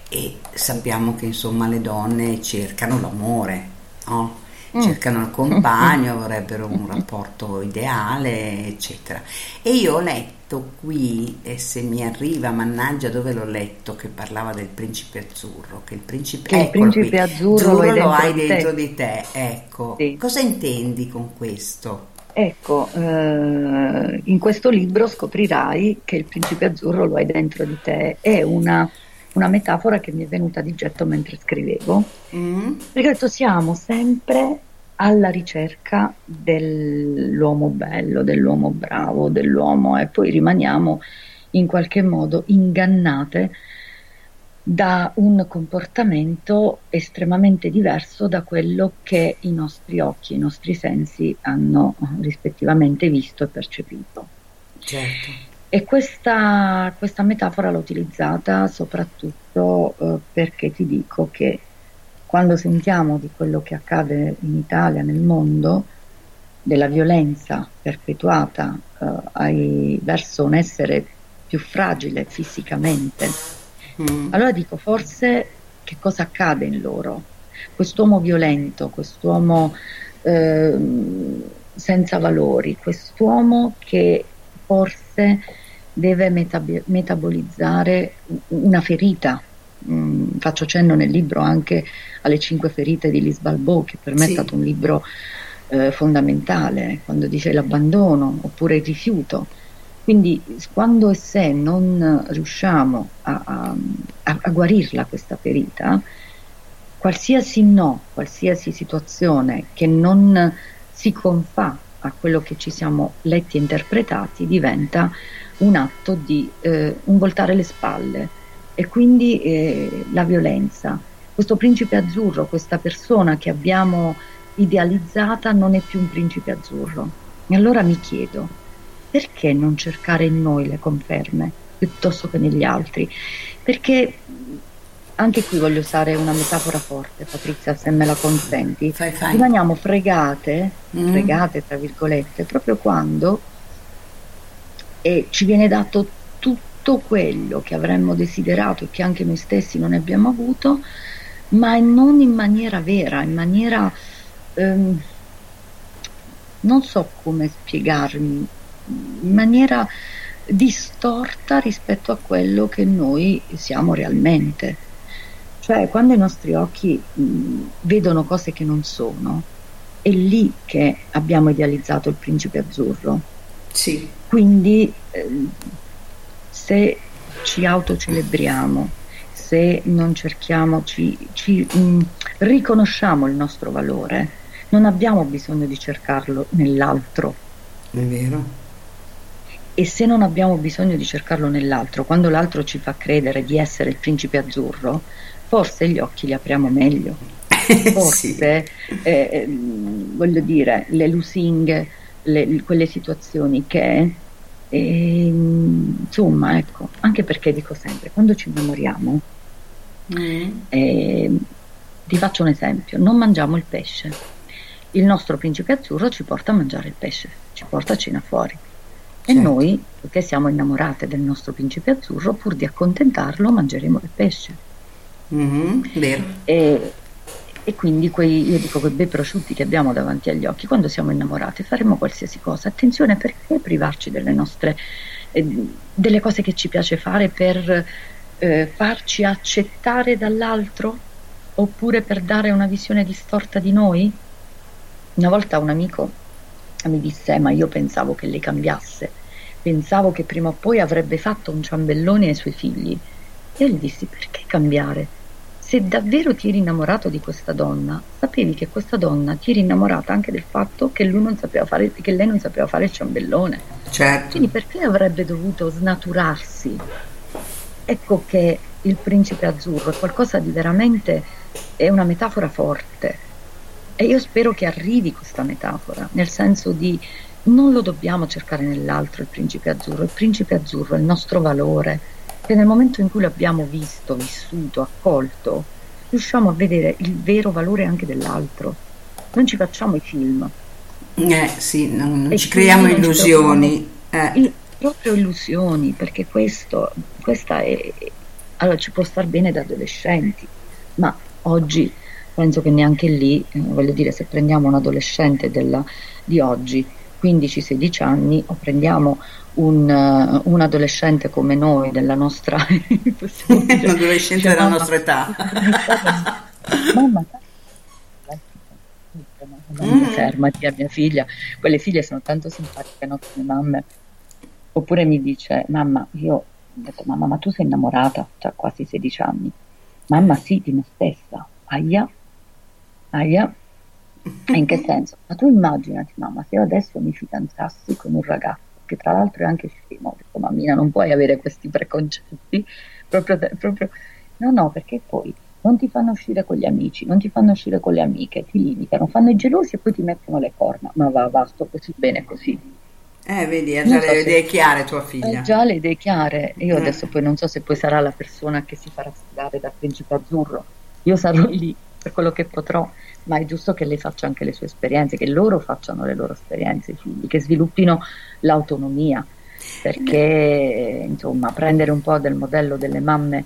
e sappiamo che insomma le donne cercano l'amore, no? Mm. cercano il compagno, vorrebbero un rapporto ideale, eccetera. E io ho letto qui, e se mi arriva, mannaggia dove l'ho letto, che parlava del principe azzurro, che il principe, che il principe qui, azzurro, azzurro lo hai dentro, dentro di te. Ecco, sì. cosa intendi con questo? Ecco, eh, in questo libro scoprirai che il principe azzurro lo hai dentro di te, è una una metafora che mi è venuta di getto mentre scrivevo, mm. perché ho detto siamo sempre alla ricerca dell'uomo bello, dell'uomo bravo, dell'uomo e poi rimaniamo in qualche modo ingannate da un comportamento estremamente diverso da quello che i nostri occhi, i nostri sensi hanno rispettivamente visto e percepito. Certo. E questa, questa metafora l'ho utilizzata soprattutto eh, perché ti dico che quando sentiamo di quello che accade in Italia, nel mondo, della violenza perpetuata eh, ai, verso un essere più fragile fisicamente. Allora dico, forse che cosa accade in loro? Quest'uomo violento, quest'uomo ehm, senza valori, quest'uomo che forse deve metab- metabolizzare una ferita. Mm, faccio cenno nel libro anche alle cinque ferite di Liz Balbo, che per me Sì. è stato un libro eh, fondamentale, quando dice l'abbandono oppure il rifiuto. Quindi quando e se non riusciamo a, a- a- a guarirla questa ferita, qualsiasi no, qualsiasi situazione che non si confà a quello che ci siamo letti e interpretati diventa un atto di eh, un voltare le spalle e quindi eh, la violenza. Questo principe azzurro, questa persona che abbiamo idealizzata non è più un principe azzurro. E allora mi chiedo, perché non cercare in noi le conferme piuttosto che negli altri? Perché anche qui voglio usare una metafora forte, Patrizia, se me la consenti. Fai, fai. Rimaniamo fregate, Mm. fregate tra virgolette, proprio quando eh, ci viene dato tutto quello che avremmo desiderato e che anche noi stessi non abbiamo avuto, ma non in maniera vera, in maniera ehm, non so come spiegarmi, in maniera distorta rispetto a quello che noi siamo realmente. Cioè, quando i nostri occhi mh, vedono cose che non sono, è lì che abbiamo idealizzato il principe azzurro. Sì. Quindi, ehm, se ci autocelebriamo, se non cerchiamo, ci, ci, mh, riconosciamo il nostro valore, non abbiamo bisogno di cercarlo nell'altro. È vero. E se non abbiamo bisogno di cercarlo nell'altro, quando l'altro ci fa credere di essere il principe azzurro, forse gli occhi li apriamo meglio. [LAUGHS] Forse, eh, ehm, voglio dire, le lusinghe, le- quelle situazioni che, ehm, insomma, ecco, anche perché dico sempre, quando ci innamoriamo, ehm, ti faccio un esempio, non mangiamo il pesce. Il nostro principe azzurro ci porta a mangiare il pesce, ci porta a cena fuori. E Certo. noi, che siamo innamorate del nostro principe azzurro, pur di accontentarlo, mangeremo il pesce. Mhm, Vero. E, e quindi quei, io dico quei bei prosciutti che abbiamo davanti agli occhi, quando siamo innamorati faremo qualsiasi cosa. Attenzione, perché privarci delle nostre, eh, delle cose che ci piace fare per eh, farci accettare dall'altro? Oppure per dare una visione distorta di noi? Una volta un amico mi disse, ma io pensavo che lei cambiasse, pensavo che prima o poi avrebbe fatto un ciambellone ai suoi figli. E io gli dissi, perché cambiare? Se davvero ti eri innamorato di questa donna, sapevi che questa donna ti eri innamorata anche del fatto che, lui non sapeva fare, che lei non sapeva fare il ciambellone. Certo. Quindi perché avrebbe dovuto snaturarsi? Ecco che il principe azzurro è qualcosa di veramente, è una metafora forte. E io spero che arrivi questa metafora, nel senso di non lo dobbiamo cercare nell'altro il principe azzurro, il principe azzurro è il nostro valore, che nel momento in cui lo abbiamo visto, vissuto, accolto, riusciamo a vedere il vero valore anche dell'altro. Non ci facciamo i film. Eh sì, non, non ci creiamo illusioni. Eh. Il- proprio illusioni, perché questo, questa è, allora ci può star bene da adolescenti, ma oggi penso che neanche lì, eh, voglio dire, se prendiamo un adolescente della- di oggi, 15-16 anni, o prendiamo un, eh, un adolescente come noi, della nostra... [LAUGHS] Un adolescente cioè, della mamma, nostra età. Mamma, mamma, fermati a mia figlia. Quelle figlie sono tanto simpatiche, no? Come mamme. Oppure mi dice, mamma, io ho detto, mamma, ma tu sei innamorata? Ha quasi 16 anni. Mamma, sì, di me stessa. Aia, aia. In che senso? Ma tu immaginati, mamma, se io adesso mi fidanzassi con un ragazzo, che tra l'altro è anche scemo, ho detto, mammina, non puoi avere questi preconcetti. Proprio, proprio... No, no, perché poi non ti fanno uscire con gli amici, non ti fanno uscire con le amiche, ti limitano, fanno i gelosi e poi ti mettono le corna. Ma va, va, sto così bene così. Eh, vedi, ha già so le idee chiare tua figlia. Hai già le idee chiare. Io Eh. adesso poi non so se poi sarà la persona che si farà sfidare dal principe azzurro. Io sarò lì per quello che potrò, ma è giusto che lei faccia anche le sue esperienze, che loro facciano le loro esperienze, i figli, che sviluppino l'autonomia. perché insomma prendere un po' del modello delle mamme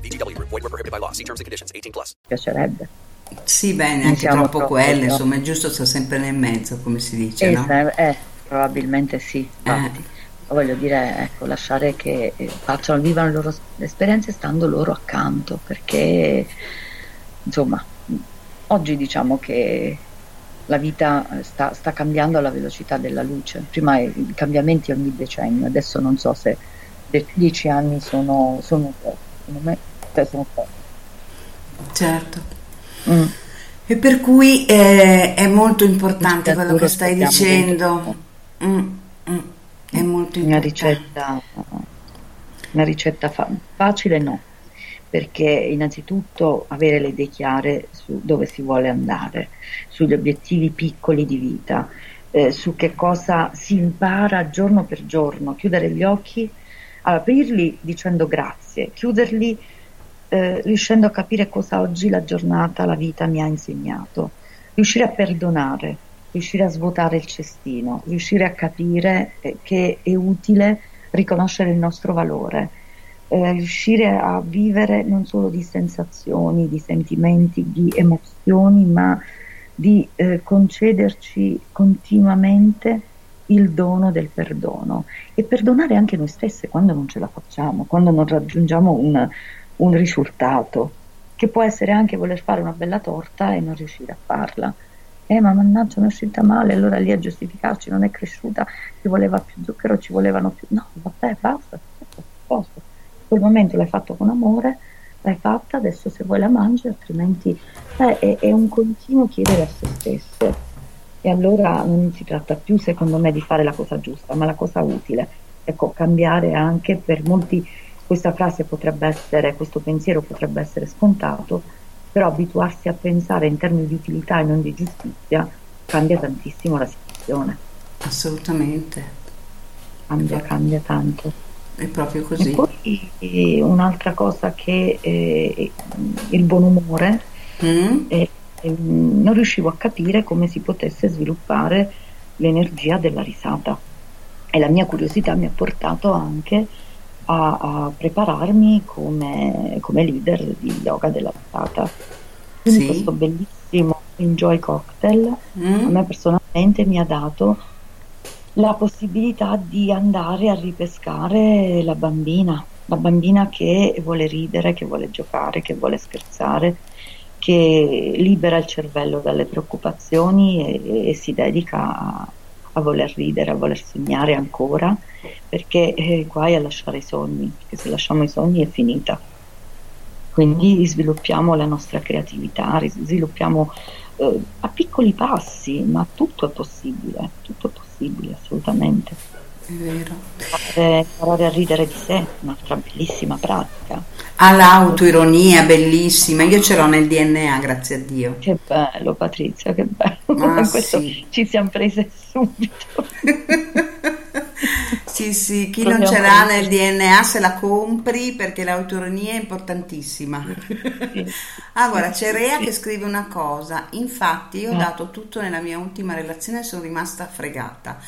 VGW Group. Void were prohibited by law. See terms and conditions. 18 plus. piacerebbe. Sì, beh, Non neanche siamo troppo troppo, quelle, no. insomma, è giusto sta sempre nel mezzo, come si dice, Eh, no? eh, probabilmente sì, infatti. Voglio dire, ecco, lasciare che eh, facciano, vivano le loro esperienze stando loro accanto, perché insomma, oggi diciamo che la vita eh, sta, sta cambiando alla velocità della luce. Prima i i cambiamenti ogni decennio, adesso non so se dieci anni sono, sono secondo me cioè, sono pochi. Certo. Mm. E per cui eh, è molto importante quello che stai dicendo. Mm, mm, è molto Una importante. ricetta, una ricetta fa- facile no, perché innanzitutto avere le idee chiare su dove si vuole andare, sugli obiettivi piccoli di vita, eh, su che cosa si impara giorno per giorno, chiudere gli occhi, aprirli dicendo grazie, chiuderli eh, riuscendo a capire cosa oggi la giornata, la vita mi ha insegnato, riuscire a perdonare, riuscire a svuotare il cestino, riuscire a capire eh, che è utile riconoscere il nostro valore, eh, riuscire a vivere non solo di sensazioni, di sentimenti, di emozioni, ma di eh, concederci continuamente il dono del perdono. E perdonare anche noi stesse quando non ce la facciamo, quando non raggiungiamo un, un risultato, che può essere anche voler fare una bella torta e non riuscire a farla. Eh, ma mannaggia, mi è uscita male, allora lì a giustificarci, non è cresciuta, ci voleva più zucchero, ci volevano più... No, vabbè, basta, posto. In quel momento l'hai fatto con amore, l'hai fatta, adesso se vuoi la mangi, altrimenti eh, è, è un continuo chiedere a se stesse. E allora non si tratta più, secondo me, di fare la cosa giusta, ma la cosa utile. Ecco, cambiare anche per molti, questa frase potrebbe essere, questo pensiero potrebbe essere scontato, però abituarsi a pensare in termini di utilità e non di giustizia cambia tantissimo la situazione. Assolutamente. Cambia, cambia tanto. È proprio così. E poi eh, un'altra cosa che eh, il buon umore, Mm? eh, ehm, non riuscivo a capire come si potesse sviluppare l'energia della risata e la mia curiosità mi ha portato anche a, a prepararmi come, come leader di yoga della risata. Quindi Sì. questo bellissimo Enjoy Cocktail Mm? a me personalmente mi ha dato la possibilità di andare a ripescare la bambina, la bambina che vuole ridere, che vuole giocare, che vuole scherzare, che libera il cervello dalle preoccupazioni e, e si dedica a, a voler ridere, a voler sognare ancora, perché eh, guai a lasciare i sogni, perché se lasciamo i sogni è finita. Quindi sviluppiamo la nostra creatività, sviluppiamo eh, a piccoli passi, ma tutto è possibile, tutto è possibile assolutamente. È vero. Eh, imparare a ridere di sé, un'altra bellissima pratica. Ha l'autoironia bellissima, io ce l'ho nel DNA, grazie a Dio. Che bello Patrizia, che bello. Ah, Questo sì. ci siamo prese subito. [LAUGHS] Sì, sì, chi Proprio non ce l'ha nel DNA se la compri perché l'autoironia è importantissima. Ah, guarda, c'è Rea che scrive una cosa. Infatti, io ho Eh. dato tutto nella mia ultima relazione e sono rimasta fregata.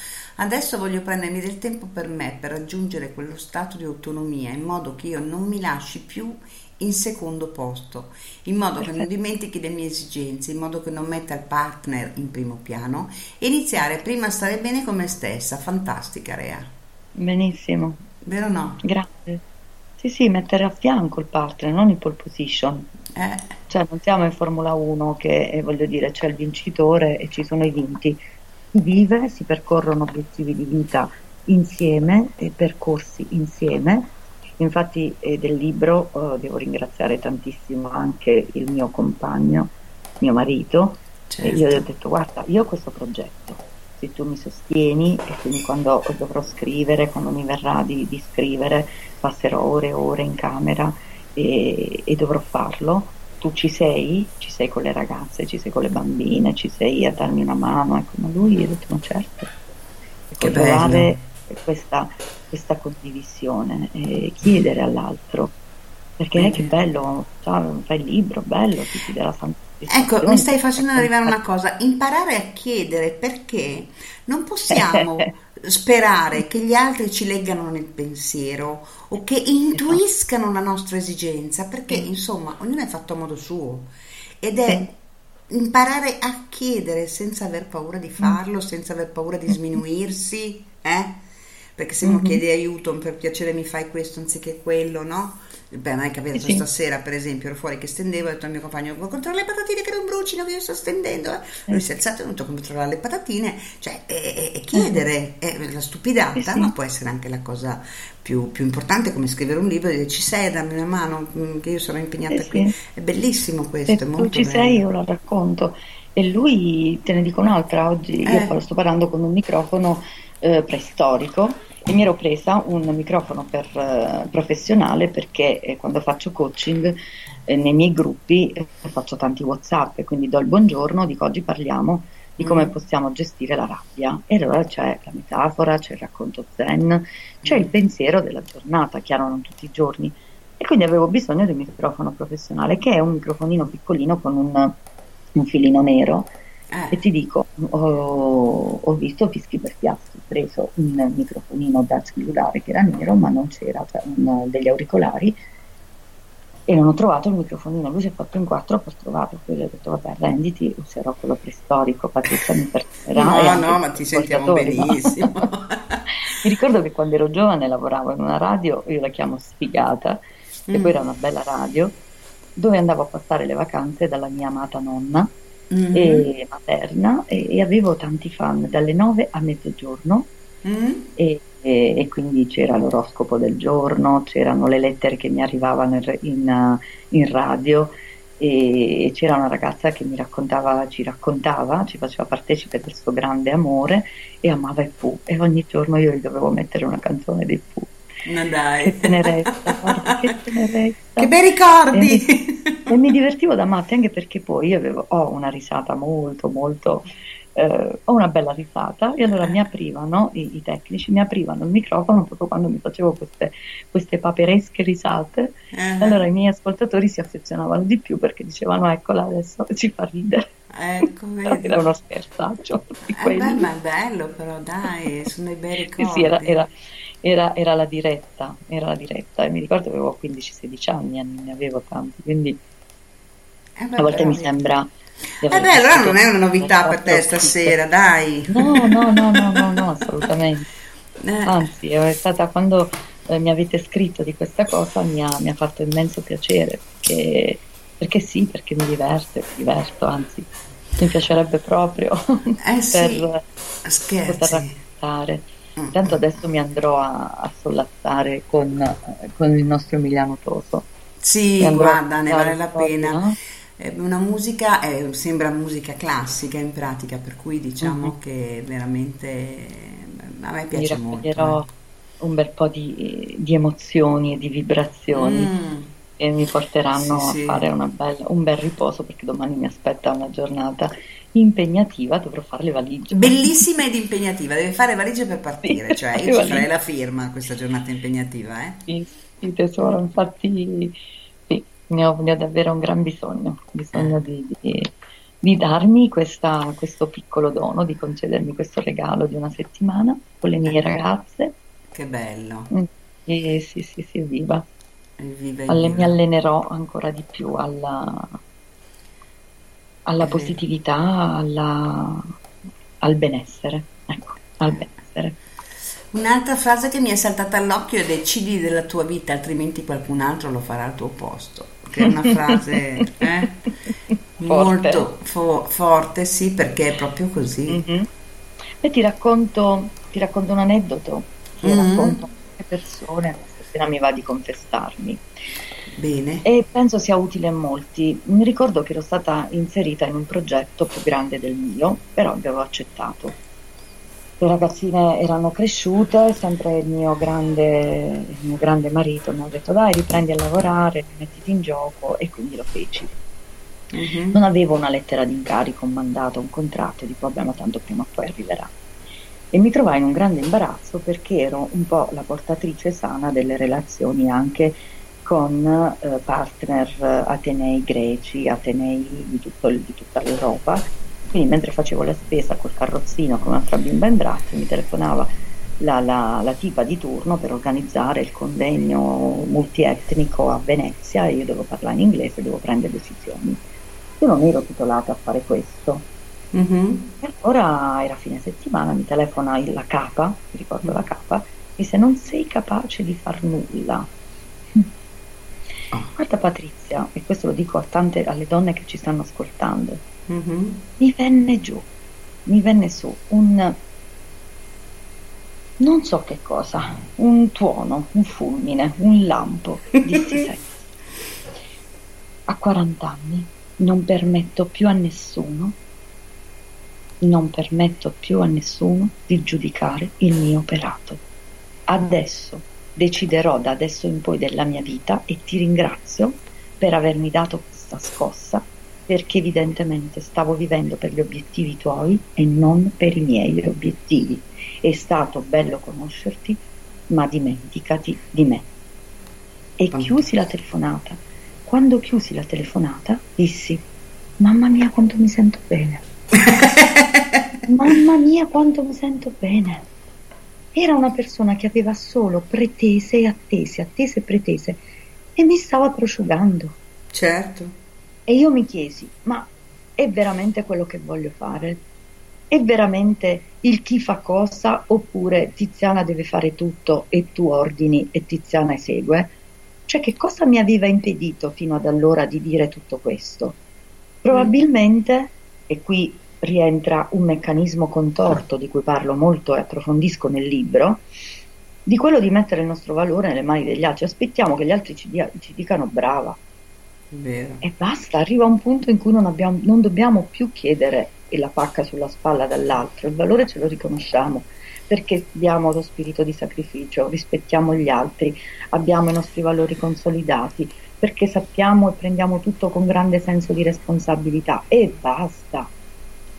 Adesso voglio prendermi del tempo per me, per raggiungere quello stato di autonomia, in modo che io non mi lasci più in secondo posto, in modo che non [LAUGHS] dimentichi le mie esigenze, in modo che non metta il partner in primo piano e iniziare prima a stare bene con me stessa. Fantastica, Rea. Benissimo, Vero o no? grazie. Sì, sì, mettere a fianco il partner, non in pole position. Eh, Cioè, non siamo in Formula 1 che, eh, voglio dire, c'è il vincitore e ci sono i vinti. Si vive, si percorrono obiettivi di vita insieme e percorsi insieme. Infatti, eh, del libro eh, devo ringraziare tantissimo anche il mio compagno, mio marito. E io gli ho certo. detto: Guarda, io ho questo progetto. se tu mi sostieni e quindi quando dovrò scrivere, quando mi verrà di, di scrivere, passerò ore e ore in camera e, e dovrò farlo. Tu ci sei, ci sei con le ragazze, ci sei con le bambine, ci sei a darmi una mano. Ecco, ma lui ha detto, ma certo, Che ecco, trovare bello. questa, questa condivisione e chiedere all'altro. Perché che bello, cioè, fai il libro, bello, ti chiede la santa Ecco, mi stai facendo arrivare una cosa, imparare a chiedere perché non possiamo [LAUGHS] sperare che gli altri ci leggano nel pensiero o che intuiscano la nostra esigenza, perché insomma ognuno è fatto a modo suo ed è imparare a chiedere senza aver paura di farlo, senza aver paura di sminuirsi, [LAUGHS] eh? Perché se uno Mhm. chiede aiuto, per piacere mi fai questo anziché quello, no? Beh, non è capitato Sì, stasera, per esempio, ero fuori che stendevo, ho detto al mio compagno, vuoi controllare le patatine che non brucino, che io sto stendendo? eh?" Lui si è alzato e è venuto a controllare le patatine, cioè, e, e- e chiedere, è la stupidata, Sì, ma può essere anche la cosa più, più importante, come scrivere un libro e dire ci sei, dammi una mano, mm, che io sono impegnata Sì, qui. sì. È bellissimo questo, Se è tu molto ci bello. sei, io la racconto. E lui, te ne dico un'altra, oggi io Eh. parlo- sto parlando con un microfono eh, preistorico e mi ero presa un microfono per, eh, professionale perché eh, quando faccio coaching eh, nei miei gruppi eh, faccio tanti WhatsApp e quindi do il buongiorno, dico oggi parliamo di come Mm. possiamo gestire la rabbia. E allora c'è la metafora, c'è il racconto zen, c'è il pensiero della giornata, chiaro non tutti i giorni. E quindi avevo bisogno di un microfono professionale che è un microfonino piccolino con un, un filino nero. Eh. E ti dico, ho, ho visto fischi per piastri, ho preso un microfonino da cellulare che era nero, ma non c'era, cioè un- degli auricolari e non ho trovato il microfonino. Lui si è fatto in quattro per trovarlo, poi gli ho detto vabbè renditi, userò quello preistorico, Patrizia mi perdonerà. No, e no, ma ti sentiamo no? benissimo. [LAUGHS] Mi ricordo che quando ero giovane lavoravo in una radio, io la chiamo Sfigata, che Mm. poi era una bella radio, dove andavo a passare le vacanze dalla mia amata nonna Mhm. e materna e, e avevo tanti fan dalle 9 a mezzogiorno Mm? e, e- e quindi c'era l'oroscopo del giorno, c'erano le lettere che mi arrivavano in, in, uh, in radio e c'era una ragazza che mi raccontava, ci raccontava, ci faceva partecipe del suo grande amore e amava i Pooh e ogni giorno io gli dovevo mettere una canzone dei Pooh. Ma dai. Che tenerezza, guarda, che tenerezza. [LAUGHS] Che bei ricordi! E mi, e mi divertivo da matti anche perché poi io avevo, ho una risata molto, molto, eh, ho una bella risata e allora mi aprivano, i, i tecnici mi aprivano il microfono proprio quando mi facevo queste, queste paperesche risate. E allora i miei ascoltatori si affezionavano di più perché dicevano eccola adesso ci fa ridere. Ecco. [LAUGHS] Era uno scherzaccio Eh beh, ma è bello però, dai, sono dei bei Sì, ricordi. sì, era, era- era- era la diretta, era la diretta e mi ricordo che avevo 15-16 anni, non ne avevo tanti, quindi Eh, beh, a volte mi sembra Eh beh, allora non è una novità per te stasera, dai. No, no, no, no, no, no, assolutamente. [LAUGHS] Eh, Anzi, è stata quando eh, mi avete scritto di questa cosa mi ha, mi ha fatto immenso piacere perché, perché sì, perché mi diverte, mi diverto, anzi, mi piacerebbe proprio Eh [LAUGHS] sì, per scherzi. poter raccontare. Intanto adesso mi andrò a, a sollazzare con, eh, con il nostro Emiliano Toso. Sì, Mi guarda, ne vale la pena. no? È una musica, eh, sembra musica classica in pratica, per cui diciamo Mhm. che veramente a me Mi piace molto. raccoglierò un bel po' di, di emozioni e di vibrazioni Mm. che mi porteranno Sì, sì. a fare una bella- un bel riposo perché domani mi aspetta una giornata impegnativa, dovrò fare le valigie. Bellissima ed impegnativa, deve fare valigie per partire, Sì, cioè io ci farei la firma questa giornata impegnativa, eh? Sì, sì, tesoro, infatti sì, ne ho, ne ho davvero un gran bisogno, bisogno di, di- di darmi questa- questo piccolo dono, di concedermi questo regalo di una settimana con le mie ragazze. Che bello. Mm, E sì, sì, sì, viva. Viva, Alle- viva. mi allenerò ancora di più alla, alla positività, alla- al benessere. Ecco, al benessere. Un'altra frase che mi è saltata all'occhio è decidi della tua vita, altrimenti qualcun altro lo farà al tuo posto. Che è una frase [LAUGHS] eh, molto fo- forte, sì, perché è proprio così. Mhm. E ti racconto, ti racconto un aneddoto che Mhm. racconto a molte persone, stasera mi va di confessarmi. Bene. E penso sia utile a molti. Mi ricordo che ero stata inserita in un progetto più grande del mio, però avevo accettato. le ragazzine erano cresciute, sempre il mio grande, il mio grande marito mi ha detto dai riprendi a lavorare, mettiti in gioco e quindi lo feci. Mhm. Non avevo una lettera di incarico, un mandato, un contratto, dico vabbè ma tanto prima o poi arriverà. E mi trovai in un grande imbarazzo perché ero un po' la portatrice sana delle relazioni anche con eh, partner eh, atenei greci, atenei di, tutto di tutta l'Europa. Quindi mentre facevo la spesa col carrozzino con un'altra bimba in braccio mi telefonava la, la- la tipa di turno per organizzare il convegno multietnico a Venezia e io devo parlare in inglese, devo prendere decisioni. Io non ero titolata a fare questo. Mhm. E allora era fine settimana, mi telefona la capa, mi ricordo la capa, dice non sei capace di far nulla. Guarda Patrizia, e questo lo dico a tante, alle donne che ci stanno ascoltando, Mhm. mi venne giù, mi venne su un non so che cosa, un tuono, un fulmine, un lampo. Dissi "Senti, [LAUGHS] a 40 anni non permetto più a nessuno, non permetto più a nessuno di giudicare il mio operato. Adesso deciderò da adesso in poi della mia vita e ti ringrazio per avermi dato questa scossa perché evidentemente stavo vivendo per gli obiettivi tuoi e non per i miei obiettivi. È stato bello conoscerti, ma dimenticati di me. E chiusi la telefonata. Quando chiusi la telefonata, dissi: Mamma mia, quanto mi sento bene. [LAUGHS] Mamma mia, quanto mi sento bene. Era una persona che aveva solo pretese e attese, attese e pretese, e mi stava prosciugando. Certo. E io mi chiesi, ma è veramente quello che voglio fare? È veramente il chi fa cosa oppure Tiziana deve fare tutto e tu ordini e Tiziana esegue? Cioè che cosa mi aveva impedito fino ad allora di dire tutto questo? Probabilmente, e qui rientra un meccanismo contorto di cui parlo molto e approfondisco nel libro, di quello di mettere il nostro valore nelle mani degli altri. Aspettiamo che gli altri ci, dia- ci dicano brava, Vero. e basta, arriva un punto in cui non, abbiamo- non dobbiamo più chiedere la pacca sulla spalla dall'altro, il valore ce lo riconosciamo perché abbiamo lo spirito di sacrificio, rispettiamo gli altri, abbiamo i nostri valori consolidati, perché sappiamo e prendiamo tutto con grande senso di responsabilità e basta,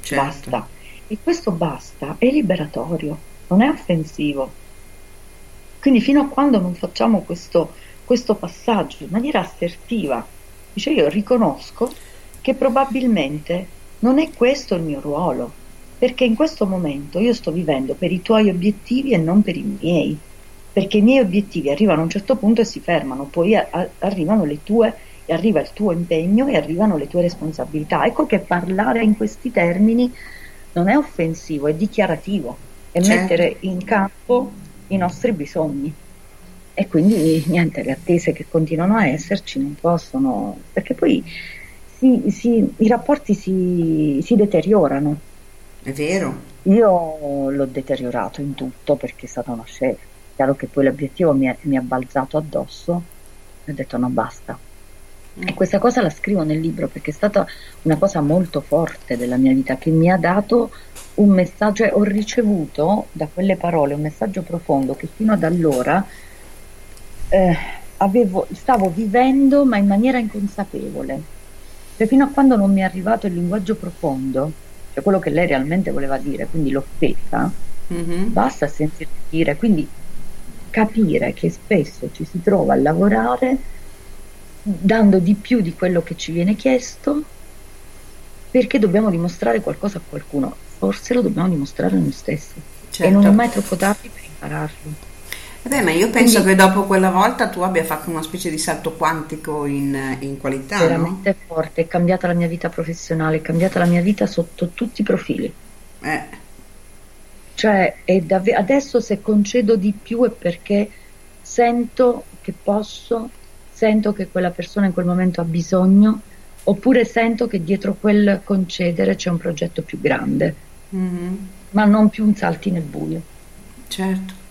Certo. basta. E questo basta è liberatorio, non è offensivo. Quindi fino a quando non facciamo questo, questo passaggio in maniera assertiva, dice io riconosco che probabilmente non è questo il mio ruolo, perché in questo momento io sto vivendo per i tuoi obiettivi e non per i miei, perché i miei obiettivi arrivano a un certo punto e si fermano, poi a- arrivano le tue e arriva il tuo impegno e arrivano le tue responsabilità. Ecco che parlare in questi termini non è offensivo, è dichiarativo, è Certo. mettere in campo i nostri bisogni. E quindi niente, le attese che continuano a esserci non possono, perché poi si- si- i rapporti si, si deteriorano. È vero. Io l'ho deteriorato in tutto perché è stata una scelta. Chiaro che poi l'obiettivo mi è, mi è balzato addosso e ho detto no, basta. E questa cosa la scrivo nel libro perché è stata una cosa molto forte della mia vita che mi ha dato un messaggio, cioè ho ricevuto da quelle parole un messaggio profondo che fino ad allora eh, avevo, stavo vivendo ma in maniera inconsapevole. Cioè fino a quando non mi è arrivato il linguaggio profondo, cioè quello che lei realmente voleva dire, quindi l'offesa, Mhm. basta sentir dire, quindi capire che spesso ci si trova a lavorare dando di più di quello che ci viene chiesto perché dobbiamo dimostrare qualcosa a qualcuno, forse lo dobbiamo dimostrare noi stessi Certo. e non è mai troppo tardi per impararlo. Vabbè, ma io penso Quindi- che dopo quella volta tu abbia fatto una specie di salto quantico in, in qualità, no? veramente forte, è cambiata la mia vita professionale, è cambiata la mia vita sotto tutti i profili. Eh, Cioè, è davve- adesso se concedo di più è perché sento che posso, sento che quella persona in quel momento ha bisogno, oppure sento che dietro quel concedere c'è un progetto più grande, mhm, ma non più un salti nel buio. certo.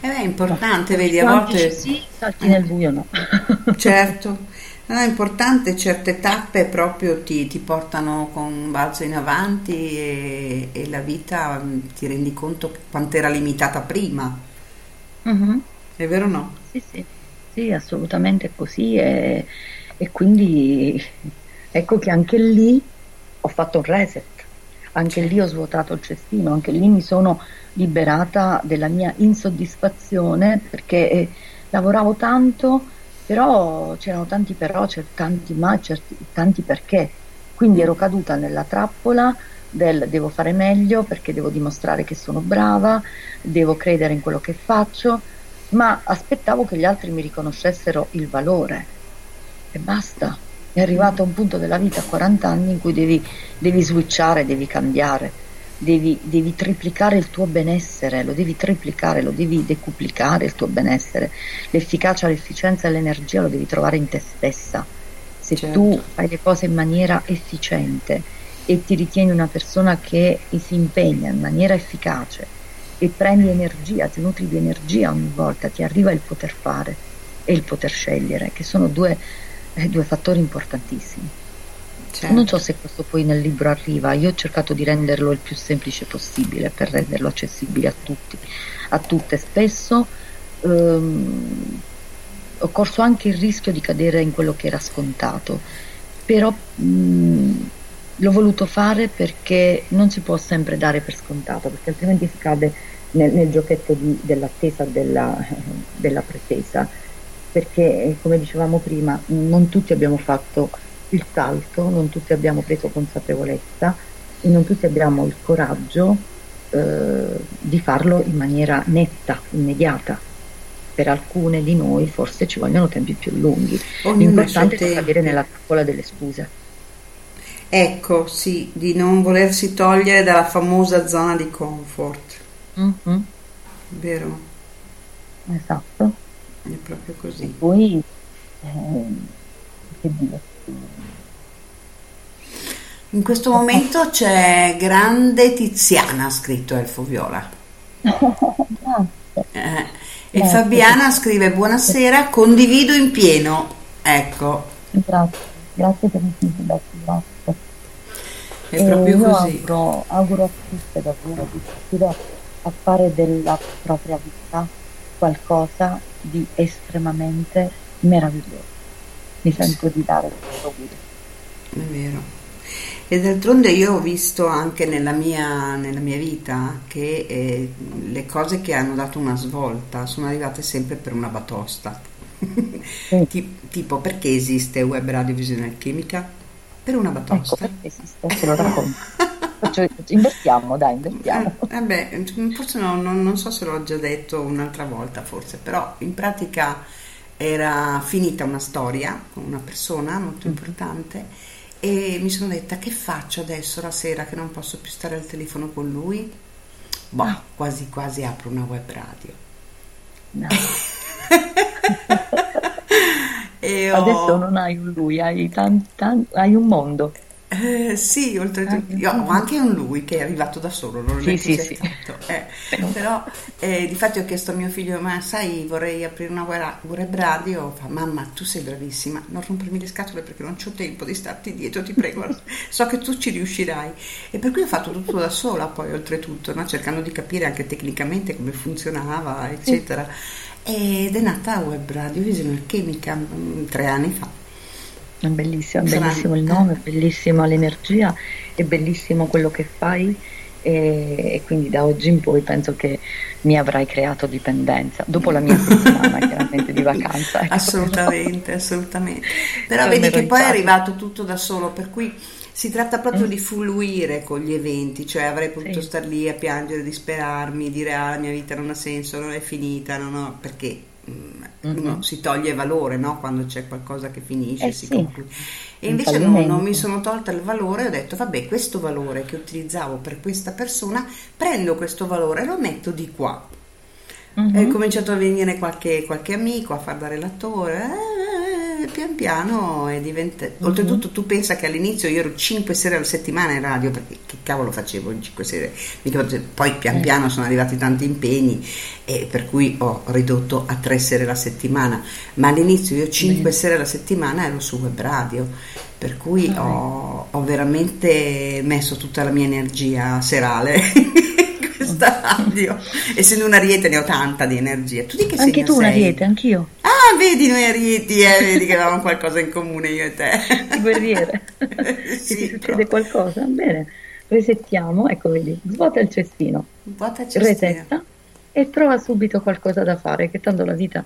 Eh è importante, vedi, a volte... sì, salti nel buio no. [LAUGHS] Certo. No, è importante, certe tappe proprio ti, ti portano con un balzo in avanti e, e la vita mm, ti rendi conto quanto era limitata prima. Mhm. È vero o no? Sì, sì, sì, assolutamente così. E, e quindi ecco che anche lì ho fatto un reset, anche lì ho svuotato il cestino, anche lì mi sono liberata della mia insoddisfazione perché eh, lavoravo tanto, però c'erano tanti però, tanti ma, certi- tanti perché, quindi ero caduta nella trappola del devo fare meglio perché devo dimostrare che sono brava, devo credere in quello che faccio, ma aspettavo che gli altri mi riconoscessero il valore e basta. È arrivato un punto della vita a 40 anni in cui devi, devi switchare, devi cambiare, devi, devi triplicare il tuo benessere, lo devi triplicare, lo devi decuplicare il tuo benessere. L'efficacia, l'efficienza e l'energia lo devi trovare in te stessa. Se Certo. tu fai le cose in maniera efficiente e ti ritieni una persona che si impegna in maniera efficace e prendi energia, ti nutri di energia ogni volta, ti arriva il poter fare e il poter scegliere, che sono due, eh, due fattori importantissimi. Certo. Non so se questo poi nel libro arriva, io ho cercato di renderlo il più semplice possibile per renderlo accessibile a tutti, a tutte. Spesso ehm, ho corso anche il rischio di cadere in quello che era scontato, però mh, l'ho voluto fare perché non si può sempre dare per scontato, perché altrimenti si cade nel, nel giochetto di- dell'attesa, della, [LAUGHS] della pretesa, perché come dicevamo prima, non tutti abbiamo fatto il salto, non tutti abbiamo preso consapevolezza e non tutti abbiamo il coraggio eh, di farlo in maniera netta, immediata. Per alcune di noi forse ci vogliono tempi più lunghi. Ognuno L'importante è cadere nella trappola delle scuse. Ecco, sì, di non volersi togliere dalla famosa zona di comfort, Mhm, vero? Esatto. È proprio così. Poi, ehm, che dire, In questo momento c'è grande Tiziana scritto Elfo Viola. [LAUGHS] Eh, e Grazie. Fabiana scrive buonasera, condivido in pieno. Ecco, grazie, grazie per il feedback, grazie. È E proprio io così. auguro, auguro a tutte davvero di riuscire a fare della propria vita qualcosa di estremamente meraviglioso. Mi sento di dare questo augurio. È vero. E d'altronde io ho visto anche nella mia, nella mia vita che eh, le cose che hanno dato una svolta sono arrivate sempre per una batosta. [LAUGHS] Ti- tipo perché esiste Web Radio Visione Alchimica? Per una Ecco batosta. perché esiste, te lo racconto. Faccio- invertiamo, dai, invertiamo. Eh, beh, forse no- non, non so se l'ho già detto un'altra volta, forse, però in pratica era finita una storia con una persona molto importante e mi sono detta che faccio adesso la sera che non posso più stare al telefono con lui? Boh, quasi quasi apro una web radio. No. [LAUGHS] E ho- Adesso non hai un lui, hai, tan- tan- hai un mondo. Eh, sì, oltretutto io ho anche un lui che è arrivato da solo, non Sì, è sì, sì. eh, [LAUGHS] però eh, difatti ho chiesto a mio figlio, ma sai, vorrei aprire una web radio, fa mamma, tu sei bravissima, non rompermi le scatole perché non ho tempo di starti dietro, ti prego, [LAUGHS] so che tu ci riuscirai. E per cui ho fatto tutto da sola poi oltretutto, no? cercando di capire anche tecnicamente come funzionava, eccetera. Ed è nata Web Radio Visione Alchemica mm, tre anni fa. È bellissimo, è bellissimo il nome, è bellissima l'energia, è bellissimo quello che fai e, e quindi da oggi in poi penso che mi avrai creato dipendenza, dopo la mia settimana [LAUGHS] chiaramente di vacanza. ecco. Assolutamente, assolutamente. Però vedi che poi è arrivato tutto da solo, per cui si tratta proprio Mm. di fluire con gli eventi, cioè avrei potuto Sì. star lì a piangere, disperarmi, dire ah la mia vita non ha senso, non è finita, non ho, perché mm, uno si toglie valore no? quando c'è qualcosa che finisce, Eh si sì, conclude. E un invece no, non mi sono tolta il valore, ho detto vabbè questo valore che utilizzavo per questa persona, prendo questo valore e lo metto di qua. Mhm. È cominciato a venire qualche, qualche amico a far da relatore, eh, pian piano è diventato. Oltretutto, tu pensa che all'inizio io ero 5 sere alla settimana in radio, perché che cavolo facevo in 5 sere? Poi pian Eh. piano sono arrivati tanti impegni, e per cui ho ridotto a 3 sere alla settimana. Ma all'inizio io 5 sere alla settimana ero su web radio, per cui ho, ho veramente messo tutta la mia energia serale. [LAUGHS] radio, essendo un ariete ne ho tanta di energia. Tu di che Anche tu un ariete, anch'io. Ah, vedi noi arieti, eh, vedi che avevamo qualcosa in comune io e te. Di guerriere. [LAUGHS] Sì, Ti succede qualcosa? Bene, resettiamo, ecco vedi, svuota il cestino, Vuota il cestino. resetta e trova subito qualcosa da fare, che tanto la vita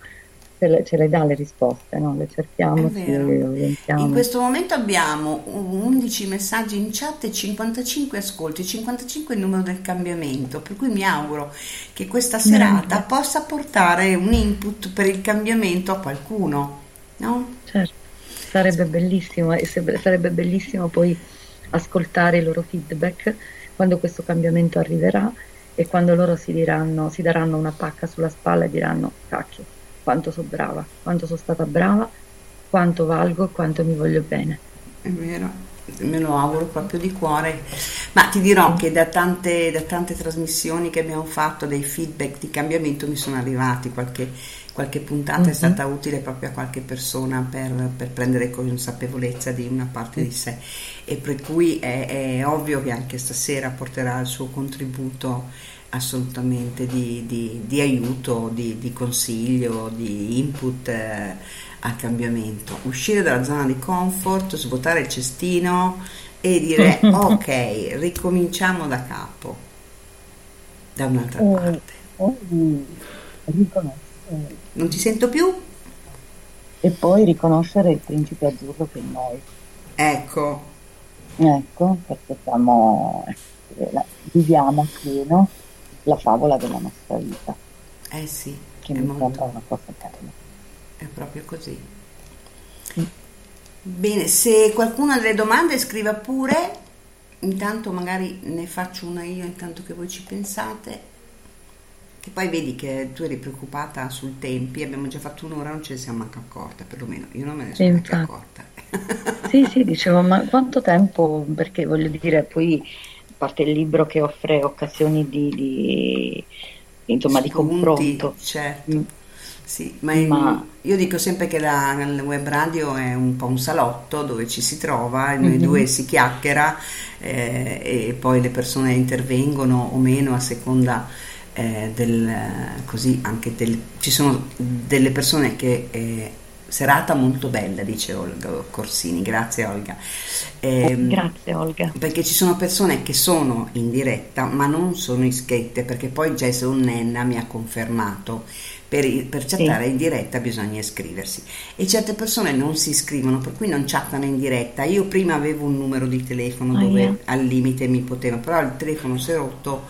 ce le, ce le dà le risposte, no? Le cerchiamo, vero. orientiamo. In questo momento abbiamo 11 messaggi in chat e 55 ascolti. 55 è il numero del cambiamento, per cui mi auguro che questa serata possa portare un input per il cambiamento a qualcuno, no? Certo, sarebbe bellissimo e sarebbe bellissimo poi ascoltare i loro feedback quando questo cambiamento arriverà e quando loro si diranno, si daranno una pacca sulla spalla e diranno cacchio, quanto sono brava, quanto sono stata brava, quanto valgo e quanto mi voglio bene. È vero, me lo auguro proprio di cuore. Ma ti dirò che da tante, da tante trasmissioni che abbiamo fatto, dei feedback di cambiamento mi sono arrivati, qualche, qualche puntata è Mhm. stata utile proprio a qualche persona per, per prendere consapevolezza di una parte di sé e per cui è, è ovvio che anche stasera porterà il suo contributo assolutamente di, di- di aiuto, di, di consiglio, di input eh, al cambiamento. Uscire dalla zona di comfort, svuotare il cestino e dire [LAUGHS] ok, ricominciamo da capo, da un'altra Eh, parte. riconoscere, Non ti sento più? e poi riconoscere il principe azzurro che è noi. Ecco, Ecco, perché siamo, eh, viviamo pieno la favola della nostra vita, eh sì, che è, mi molto- sembra una cosa bella. è proprio così. Bene, se qualcuno ha delle domande scriva pure, intanto magari ne faccio una io intanto che voi ci pensate. Che poi vedi che tu eri preoccupata sul tempi, abbiamo già fatto un'ora, non ce ne siamo manco accorte, perlomeno io non me ne Sì, sono neanche accorta. Sì, sì, dicevo, ma quanto tempo? Perché voglio dire, poi parte il libro che offre occasioni di, di- insomma, di Spunti, confronto. Certo. Mm. Sì, ma, il- Ma- io dico sempre che la, il web radio è un po' un salotto dove ci si trova, noi Mhm. due si chiacchiera eh, e poi le persone intervengono o meno a seconda eh, del così anche del, ci sono delle persone che eh, serata molto bella dice Olga Corsini. Grazie Olga. Ehm, Grazie Olga. perché ci sono persone che sono in diretta ma non sono iscritte perché poi Jason Nenna mi ha confermato per, per chattare in diretta bisogna iscriversi e certe persone non si iscrivono per cui non chattano in diretta io prima avevo un numero di telefono Ah, dove yeah. al limite mi poteva però il telefono si è rotto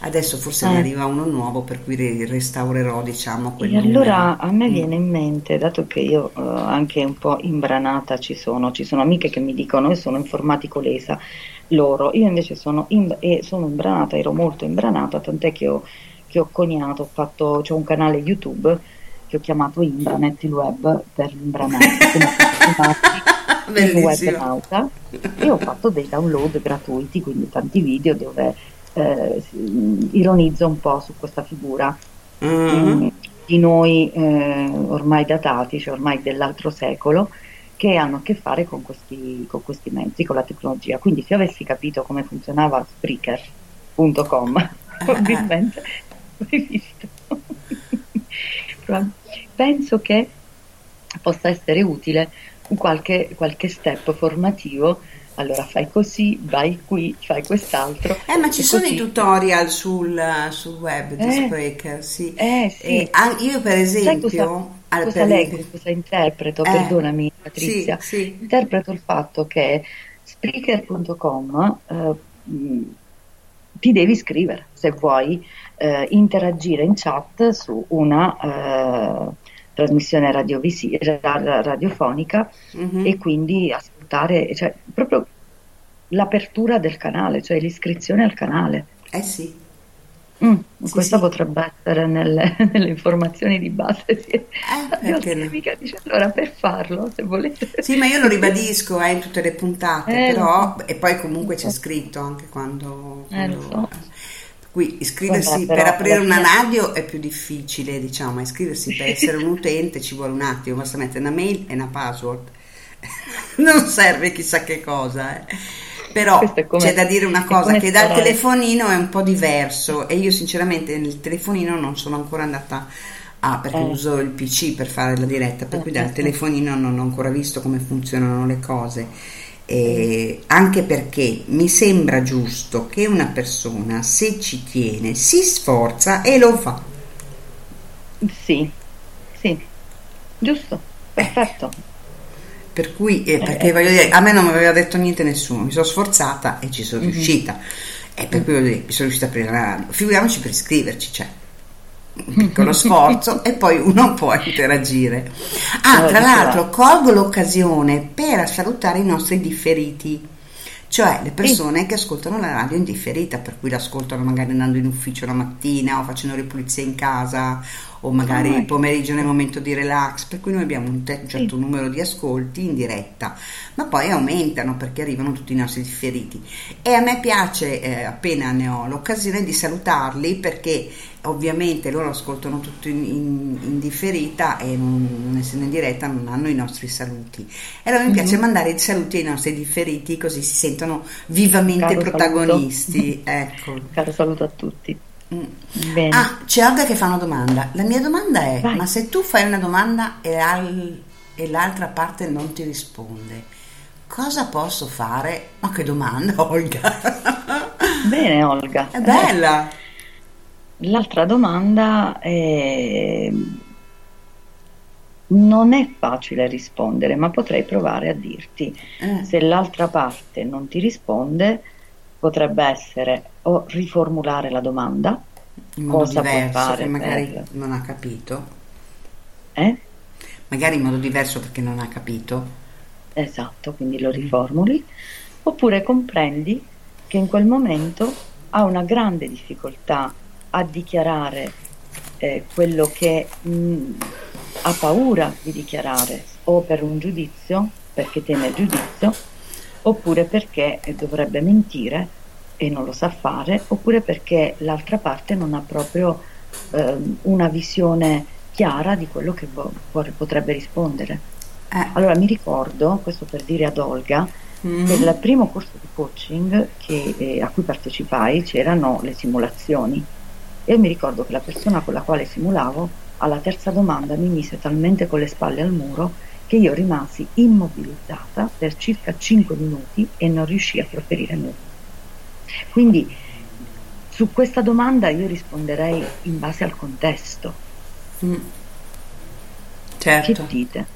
adesso forse ne Eh. arriva uno nuovo per cui restaurerò diciamo quel E allora numero. a me Mm. viene in mente, dato che io eh, anche un po' imbranata ci sono, ci sono amiche che mi dicono io sono informatico lesa, loro, io invece sono, e sono imbranata, ero molto imbranata, tant'è che ho, che ho coniato, ho fatto, c'ho un canale YouTube che ho chiamato Imbranet, il web per [LAUGHS] Bellissimo. webnauta, e ho fatto dei download gratuiti, quindi tanti video dove eh, si- ironizzo un po' su questa figura Mm. mm, di noi eh, ormai datati, cioè ormai dell'altro secolo, che hanno a che fare con questi, con questi mezzi, con la tecnologia. Quindi se avessi capito come funzionava Spreaker.com, [LAUGHS] probabilmente visto. Però Penso che possa essere utile qualche, qualche step formativo. Allora fai così, vai qui, fai quest'altro. Eh, ma ci sono così. i tutorial sul, sul web di Eh. Spreaker, sì. Eh, sì. E io per Sai esempio, cosa, al- cosa per leggo, esempio- cosa interpreto? Eh, Perdonami Patrizia. sì, sì. Interpreto il fatto che Spreaker.com eh, ti devi iscrivere se vuoi eh, interagire in chat su una eh, trasmissione radiovisi- ra- radiofonica Mhm. e quindi ascoltare, cioè proprio l'apertura del canale, cioè l'iscrizione al canale. Eh sì. Mm, Sì, questa sì. potrebbe essere nelle, [LAUGHS] nelle informazioni di base. Sì. Eh, perché no? amica dice allora per farlo, se volete. Sì, ma io lo ribadisco eh, in tutte le puntate, Eh, però, so. e poi comunque c'è scritto anche quando... Eh, lo quando- so. Per cui iscriversi Vabbè, per aprire una radio è più difficile, diciamo, ma iscriversi per [LAUGHS] essere un utente ci vuole un attimo, basta mettere una mail e una password. [LAUGHS] non serve chissà che cosa, eh. Però c'è da dire una cosa, che dal telefonino è un po' diverso e io sinceramente nel telefonino non sono ancora andata a, perché Eh. uso il PC per fare la diretta, per Eh, cui eh, dal eh. telefonino non ho ancora visto come funzionano le cose. E anche perché mi sembra giusto che una persona, se ci tiene, si sforza e lo fa. Sì, sì, giusto, perfetto. Per cui, eh, perché Eh. voglio dire, a me non mi aveva detto niente nessuno, mi sono sforzata e ci sono Mhm. riuscita. E per cui voglio dire, mi sono riuscita a aprire la radio. Figuriamoci per iscriverci, cioè un piccolo sforzo [LAUGHS] e poi uno può interagire. Ah, Eh, tra di l'altro, colgo l'occasione per salutare i nostri differiti. Cioè le persone che ascoltano la radio in differita, per cui l'ascoltano magari andando in ufficio la mattina o facendo le pulizie in casa o magari Ah, il ecco. pomeriggio nel momento di relax, per cui noi abbiamo un te- certo numero di ascolti in diretta, ma poi aumentano perché arrivano tutti i nostri differiti. E a me piace, eh, appena ne ho l'occasione, di salutarli perché ovviamente loro ascoltano tutto in, in- in differita e non, non essendo in diretta non hanno i nostri saluti. E allora mi piace Mhm. mandare i saluti ai nostri differiti così si sentono vivamente Caro protagonisti. saluto. [LAUGHS] Ecco. Caro saluto a tutti. Bene. Ah, c'è Olga che fa una domanda. La mia domanda è: Vai. ma se tu fai una domanda e, al- e l'altra parte non ti risponde, cosa posso fare? Ma che domanda, [LAUGHS] Olga! Bene, Olga. È bella! L'altra domanda è... Non è facile rispondere, ma potrei provare a dirti. Eh. Se l'altra parte non ti risponde, potrebbe essere o riformulare la domanda, In modo cosa diverso, fare che magari per- non ha capito. Eh? Magari in modo diverso perché non ha capito. Esatto, quindi lo riformuli, oppure comprendi che in quel momento ha una grande difficoltà a dichiarare eh, quello che mh, ha paura di dichiarare, o per un giudizio, perché teme il giudizio, oppure perché eh, dovrebbe mentire e non lo sa fare, oppure perché l'altra parte non ha proprio ehm, una visione chiara di quello che vo- potrebbe rispondere. Eh. Allora mi ricordo, questo per dire ad Olga, Mm. che nel primo corso di coaching che, eh, a cui partecipai c'erano le simulazioni e mi ricordo che la persona con la quale simulavo alla terza domanda mi mise talmente con le spalle al muro che io rimasi immobilizzata per circa 5 minuti e non riuscii a proferire nulla. Quindi su questa domanda io risponderei in base al contesto. Mm. Certo. Che dite?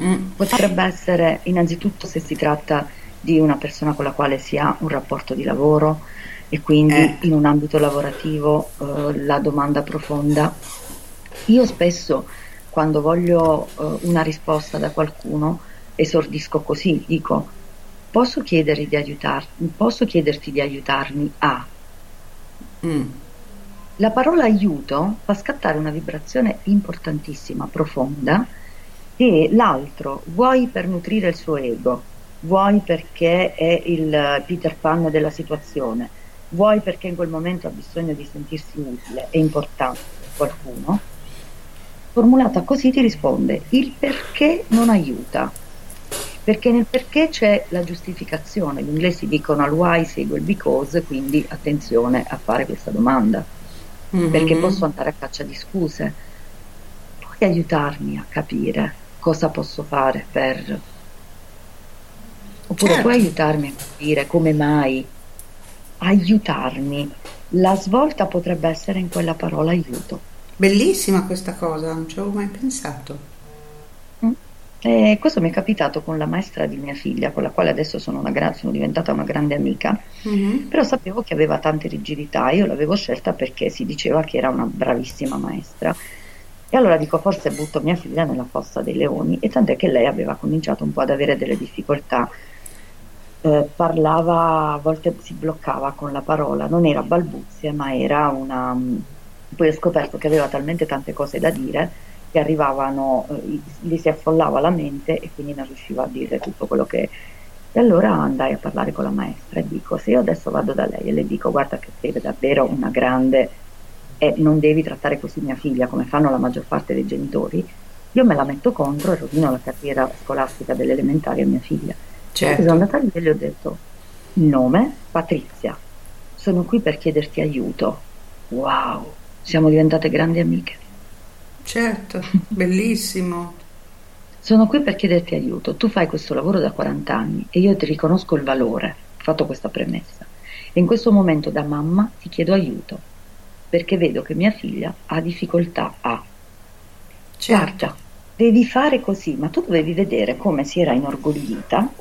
Mm. Potrebbe essere innanzitutto se si tratta di una persona con la quale si ha un rapporto di lavoro e quindi Eh. in un ambito lavorativo eh, la domanda profonda. Io spesso quando voglio eh, una risposta da qualcuno esordisco così, dico posso, di aiutarmi, posso chiederti di aiutarmi a... Mm. La parola aiuto fa scattare una vibrazione importantissima, profonda, che l'altro vuoi per nutrire il suo ego, vuoi perché è il Peter Pan della situazione, vuoi perché in quel momento ha bisogno di sentirsi utile e importante per qualcuno, formulata così ti risponde il perché non aiuta. Perché nel perché c'è la giustificazione, gli inglesi dicono al why segue il because, quindi attenzione a fare questa domanda, Mhm. perché posso andare a caccia di scuse. Puoi aiutarmi a capire cosa posso fare per... Oppure Certo. puoi aiutarmi a capire come mai aiutarmi. La svolta potrebbe essere in quella parola aiuto. Bellissima questa cosa, non ci avevo mai pensato. E questo mi è capitato con la maestra di mia figlia, con la quale adesso sono, una gra- sono diventata una grande amica, Mhm. però sapevo che aveva tante rigidità, io l'avevo scelta perché si diceva che era una bravissima maestra. E allora dico, forse butto mia figlia nella fossa dei leoni, e tant'è che lei aveva cominciato un po' ad avere delle difficoltà eh, parlava, a volte si bloccava con la parola, non era balbuzie, ma era una... mm, Poi ho scoperto che aveva talmente tante cose da dire che arrivavano, eh, gli si affollava la mente e quindi non riusciva a dire tutto quello che... E allora andai a parlare con la maestra e dico, se io adesso vado da lei e le dico, guarda che sei davvero una grande e non devi trattare così mia figlia come fanno la maggior parte dei genitori, io me la metto contro e rovino la carriera scolastica delle elementari a mia figlia. Certo. Sono andata lì e le ho detto, nome Patrizia, sono qui per chiederti aiuto. Wow, siamo diventate grandi amiche. Certo, [LAUGHS] bellissimo. Sono qui per chiederti aiuto. Tu fai questo lavoro da 40 anni e io ti riconosco il valore. Ho fatto questa premessa. E in questo momento da mamma ti chiedo aiuto perché vedo che mia figlia ha difficoltà a. Guarda, devi fare così, ma tu dovevi vedere come si era inorgoglita.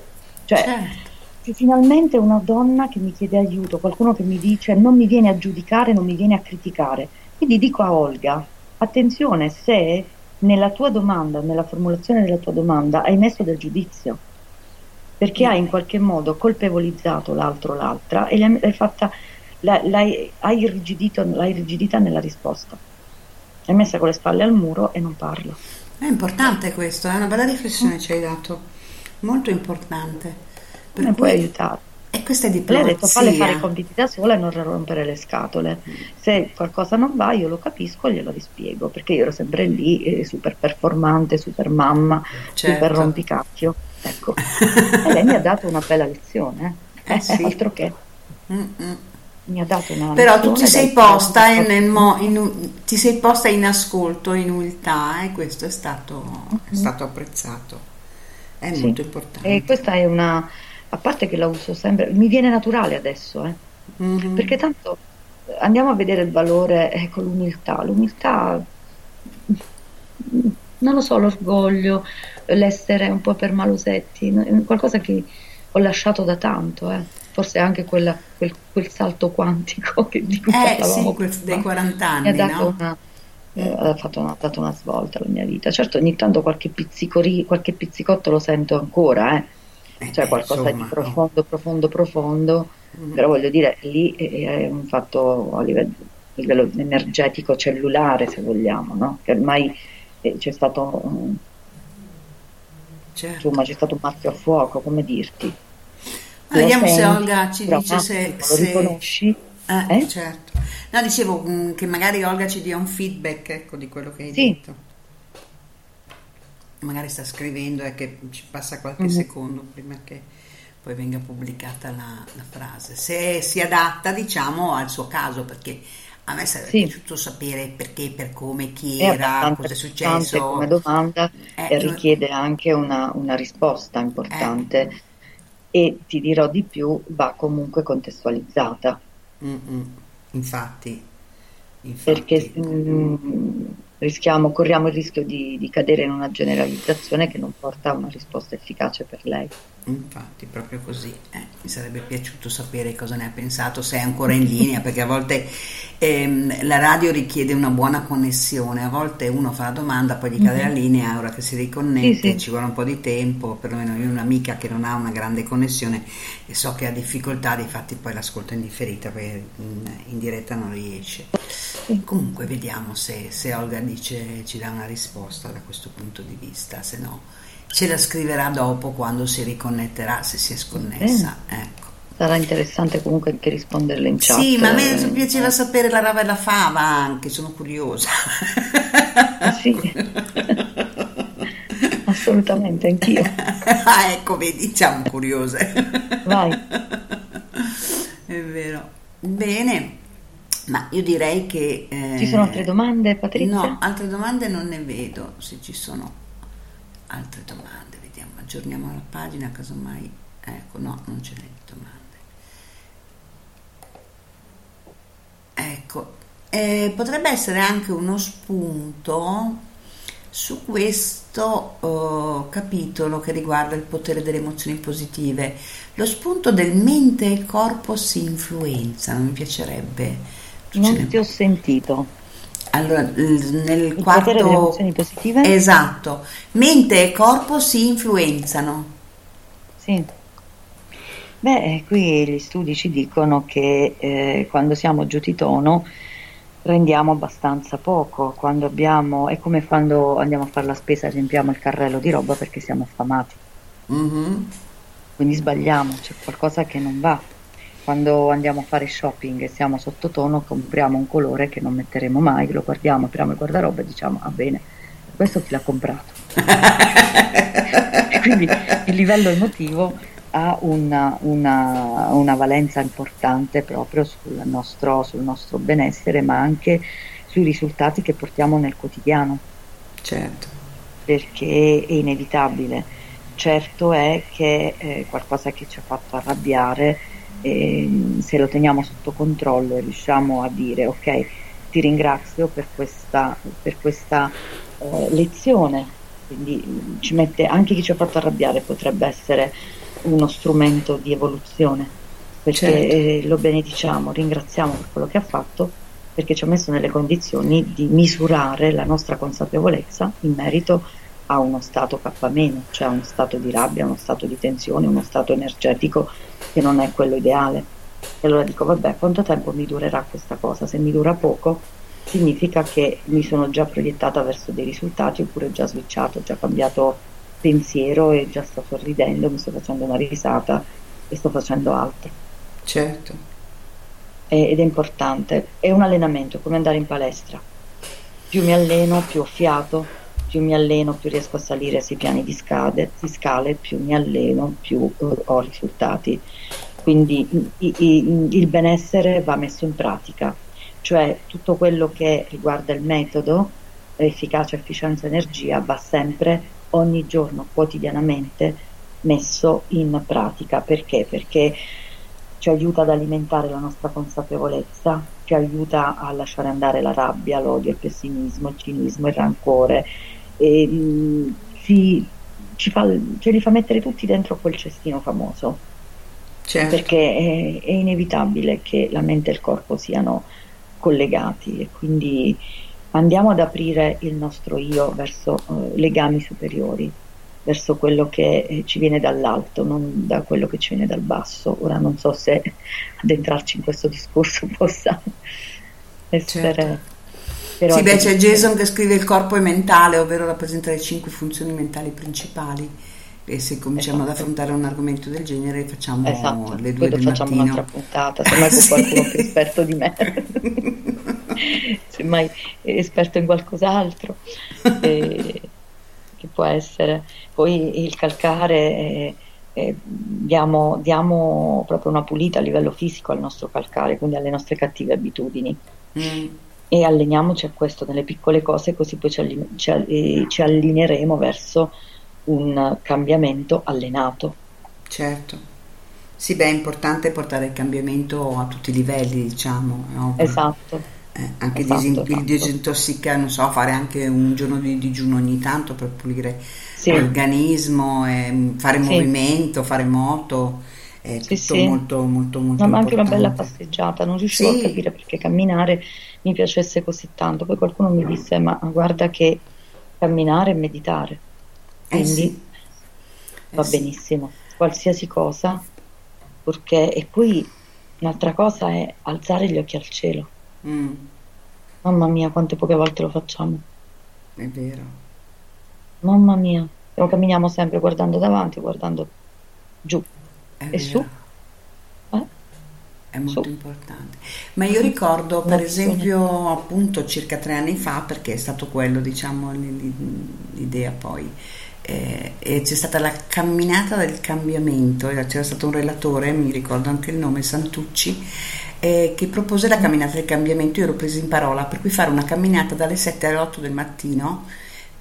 Cioè, Certo. finalmente una donna che mi chiede aiuto, qualcuno che mi dice non mi viene a giudicare, non mi viene a criticare. Quindi dico a Olga, attenzione se nella tua domanda, nella formulazione della tua domanda hai messo del giudizio, perché hai in qualche modo colpevolizzato l'altro o l'altra e l'hai l'hai fatta, l'hai, hai irrigidito, l'hai irrigidita nella risposta. L'hai messa con le spalle al muro e non parla. È importante questo, è una bella riflessione ci hai dato, molto importante. Per cui- puoi aiutare. E questa è Lei ha detto falle fare i diplomazia. compiti da sola e non rompere le scatole. Se qualcosa non va, io lo capisco e glielo rispiego, perché io ero sempre lì, eh, super performante, super mamma, Certo. super rompicacchio. Ecco. [LAUGHS] e lei mi ha dato una bella lezione, eh? Eh sì. altro che Mm-mm. mi ha dato una Però tu ti sei posta in, mo- in- ti sei posta in ascolto, in umiltà e questo è stato, è stato apprezzato. È Sì. molto importante. E questa è una, a parte che la uso sempre, mi viene naturale adesso, eh. Mhm. perché tanto eh, andiamo a vedere il valore eh, con l'umiltà. L'umiltà, mm, non lo so, l'orgoglio, l'essere un po' permalosetti, no? è qualcosa che ho lasciato da tanto, eh. forse anche quella- quel, quel salto quantico [LAUGHS] che, di cui Eh parlavamo sì, dei 40 mi ha anni, dato no? una, eh, ha fatto una- ha dato una svolta alla mia vita. Certo, ogni tanto qualche, qualche pizzicotto lo sento ancora, eh. Cioè eh, qualcosa insomma, di profondo, profondo, profondo, Mm. però voglio dire, lì è, un fatto a livello, a livello energetico cellulare, se vogliamo, no? Che ormai eh, c'è stato, Certo. insomma, c'è stato un marchio a fuoco, come dirti. Ah, Lo Vediamo se Olga ci dice se, lo se- riconosci. Eh, Eh? certo. No, dicevo mm, che magari Olga ci dia un feedback ecco, di quello che hai Sì. detto. Magari sta scrivendo e che ci passa qualche Mhm. secondo prima che poi venga pubblicata la, la frase. Se si adatta, diciamo, al suo caso, perché a me sarebbe Sì. piaciuto sapere perché, per come, chi È era, abbastanza cosa è successo. come domanda Eh, e no- richiede anche una, una risposta importante e ti dirò di più, va comunque contestualizzata. Mm, mm. Infatti, infatti. perché mm, rischiamo, corriamo il rischio di, di cadere in una generalizzazione che non porta a una risposta efficace per lei. Infatti, proprio così. Eh, mi sarebbe piaciuto sapere cosa ne ha pensato, se è ancora in linea, perché a volte ehm, la radio richiede una buona connessione, a volte uno fa la domanda, poi gli cade Mhm. la linea, ora che si riconnette Sì, sì. ci vuole un po' di tempo, perlomeno io ho un'amica che non ha una grande connessione e so che ha difficoltà, difatti poi l'ascolto in differita perché in, in diretta non riesce. Comunque vediamo se, se Olga dice, ci dà una risposta da questo punto di vista, se no ce la scriverà dopo quando si riconnetterà, se si è sconnessa. Ecco. Sarà interessante comunque anche risponderle in chat. Sì, ma a me eh, piaceva sapere la rava e la fava anche, sono curiosa. Ah, sì. [LAUGHS] Assolutamente, anch'io. ah, ecco, vedi, siamo curiose. Vai. È vero. Bene, ma io direi che... eh, Ci sono altre domande, Patrizia? No, altre domande non ne vedo, se ci sono altre domande, vediamo, aggiorniamo la pagina, casomai... Ecco, no, non ce n'è di domande. Ecco, eh, potrebbe essere anche uno spunto su questo eh, capitolo che riguarda il potere delle emozioni positive. Lo spunto del mente e corpo si influenzano, mi piacerebbe. Tu Non ti ho sentito. Allora, nel Il quarto... delle emozioni positive? Esatto, mente e corpo si influenzano. Sì. Beh, qui gli studi ci dicono che eh, quando siamo giù di tono rendiamo abbastanza poco, quando abbiamo, è come quando andiamo a fare la spesa e riempiamo il carrello di roba perché siamo affamati. Mhm. Quindi sbagliamo, c'è qualcosa che non va. Quando andiamo a fare shopping e siamo sottotono, compriamo un colore che non metteremo mai, lo guardiamo, apriamo il guardaroba e diciamo, ah bene, questo chi l'ha comprato? [LAUGHS] quindi il livello emotivo ha una, una- una valenza importante proprio sul nostro, sul nostro benessere, ma anche sui risultati che portiamo nel quotidiano. Certo. Perché è inevitabile. Certo è che eh, qualcosa che ci ha fatto arrabbiare, ehm, se lo teniamo sotto controllo e riusciamo a dire ok, ti ringrazio per questa, per questa eh, lezione, quindi mm, ci mette anche chi ci ha fatto arrabbiare potrebbe essere uno strumento di evoluzione, perché Certo. eh, lo benediciamo, ringraziamo per quello che ha fatto, perché ci ha messo nelle condizioni di misurare la nostra consapevolezza in merito a uno stato K-, cioè a uno stato di rabbia, uno stato di tensione, uno stato energetico che non è quello ideale. E allora dico, vabbè, quanto tempo mi durerà questa cosa? Se mi dura poco, significa che mi sono già proiettata verso dei risultati oppure già switchato, già cambiato pensiero e già sto sorridendo, mi sto facendo una risata e sto facendo altro. Certo. E- ed è importante, è un allenamento, è come andare in palestra. Più mi alleno, più ho fiato, più mi alleno, più riesco a salire sui piani di, scade- di scale, più mi alleno, più eh, ho risultati. Quindi i- i- il benessere va messo in pratica, cioè tutto quello che riguarda il metodo, efficacia, efficienza, energia, va sempre ogni giorno, quotidianamente messo in pratica. Perché? Perché ci aiuta ad alimentare la nostra consapevolezza, ci aiuta a lasciare andare la rabbia, l'odio, il pessimismo, il cinismo, il rancore, e, mm, ci, ci fa- ce li fa mettere tutti dentro quel cestino famoso, Certo. perché è, è inevitabile che la mente e il corpo siano collegati e quindi andiamo ad aprire il nostro io verso eh, legami superiori, verso quello che eh, ci viene dall'alto, non da quello che ci viene dal basso. Ora non so se [LAUGHS] addentrarci in questo discorso [LAUGHS] possa essere... Però sì, beh, è c'è. Jason che scrive il corpo è mentale, ovvero rappresenta le cinque funzioni mentali principali. E se cominciamo ad affrontare un argomento del genere, facciamo Esatto, le due poi del facciamo mattino. un'altra puntata, semmai con Sì. [LAUGHS] qualcuno più esperto di me, semmai è esperto in qualcos'altro, [LAUGHS] eh, che può essere. Poi il calcare, eh, eh, diamo, diamo proprio una pulita a livello fisico al nostro calcare, quindi alle nostre cattive abitudini. Mm, E alleniamoci a questo nelle piccole cose, così poi ci, alline- ci al- eh, ci allineeremo verso un cambiamento allenato. certo. Sì, beh, è importante portare il cambiamento a tutti i livelli, diciamo. ovvio. Esatto. Eh, anche Esatto, disin- il esatto. disintossicare, non so, fare anche un giorno di digiuno ogni tanto per pulire Sì. l'organismo, e fare Sì. movimento, fare moto, è Sì, tutto sì. molto, molto, molto No, ma anche una bella passeggiata, non riuscivo Sì. a capire perché camminare mi piacesse così tanto. Poi qualcuno mi disse: Ma guarda che camminare è meditare, Eh quindi sì. va Eh benissimo, qualsiasi cosa, perché e poi un'altra cosa è alzare gli occhi al cielo. Mm, Mamma mia, quante poche volte lo facciamo. è vero. Mamma mia, Lo camminiamo sempre guardando davanti, guardando giù È e vero. su. Eh? È molto importante. Ma io ricordo, per esempio, appunto circa tre anni fa, perché è stato quello, diciamo, l'idea poi, eh, e c'è stata la camminata del cambiamento, c'era stato un relatore, mi ricordo anche il nome, Santucci, eh, che propose la camminata del cambiamento, io ero presa in parola, per cui fare una camminata dalle 7 alle 8 del mattino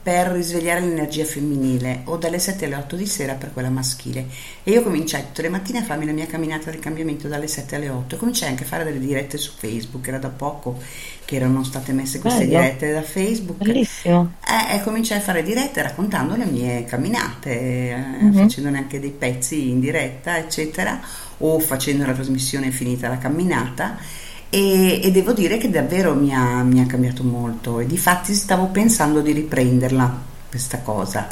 per risvegliare l'energia femminile o dalle 7 alle 8 di sera per quella maschile e io cominciai tutte le mattine a farmi la mia camminata del cambiamento dalle 7 alle 8 e cominciai anche a fare delle dirette su Facebook era da poco che erano state messe queste Bello. dirette da Facebook Bellissimo. eh, e cominciai a fare dirette raccontando le mie camminate eh, Mhm. facendone anche dei pezzi in diretta eccetera o facendo la trasmissione finita la camminata e, e devo dire che davvero mi ha, mi ha cambiato molto e difatti stavo pensando di riprenderla questa cosa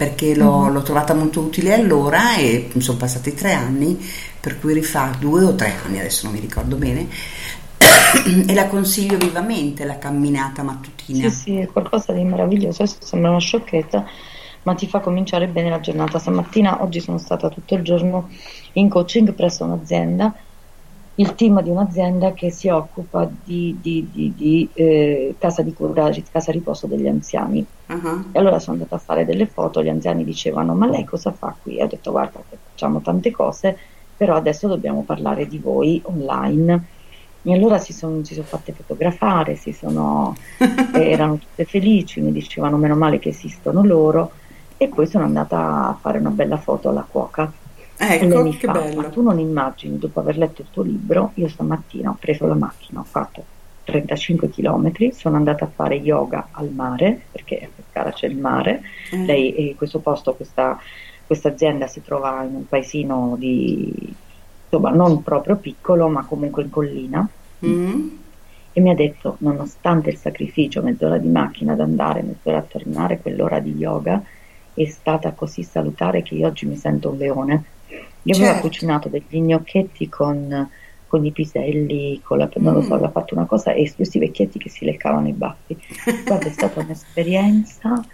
perché l'ho, l'ho trovata molto utile allora e sono passati tre anni, per cui rifà due o tre anni, adesso non mi ricordo bene, [COUGHS] e la consiglio vivamente la camminata mattutina. Sì, sì, è qualcosa di meraviglioso. Adesso sembra una sciocchezza, ma ti fa cominciare bene la giornata. Stamattina, oggi sono stata tutto il giorno in coaching presso un'azienda, il team di un'azienda che si occupa di, di, di, di eh, casa di cura, casa riposo degli anziani. Uh-huh. E allora sono andata a fare delle foto, gli anziani dicevano ma lei cosa fa qui? E ho detto guarda facciamo tante cose, però adesso dobbiamo parlare di voi online. E allora si sono, si sono fatte fotografare, si sono, [LAUGHS] erano tutte felici, mi dicevano meno male che esistono loro e poi sono andata a fare una bella foto alla cuoca. Ecco, che fa, bello. ma tu non immagini, dopo aver letto il tuo libro, io stamattina ho preso la macchina, ho fatto 35 km, sono andata a fare yoga al mare, perché a Pescara c'è il mare, Mm. lei, eh, questo posto, questa, questa azienda si trova in un paesino di, insomma, non proprio piccolo, ma comunque in collina, Mm. e mi ha detto, nonostante il sacrificio, mezz'ora di macchina ad andare, mezz'ora a tornare, quell'ora di yoga, è stata così salutare che io oggi mi sento un leone. Io aveva Certo. cucinato degli gnocchetti con, con i piselli, con la, non lo so, Mm. aveva fatto una cosa e questi vecchietti che si leccavano i baffi. Guarda, è stata [LAUGHS] un'esperienza,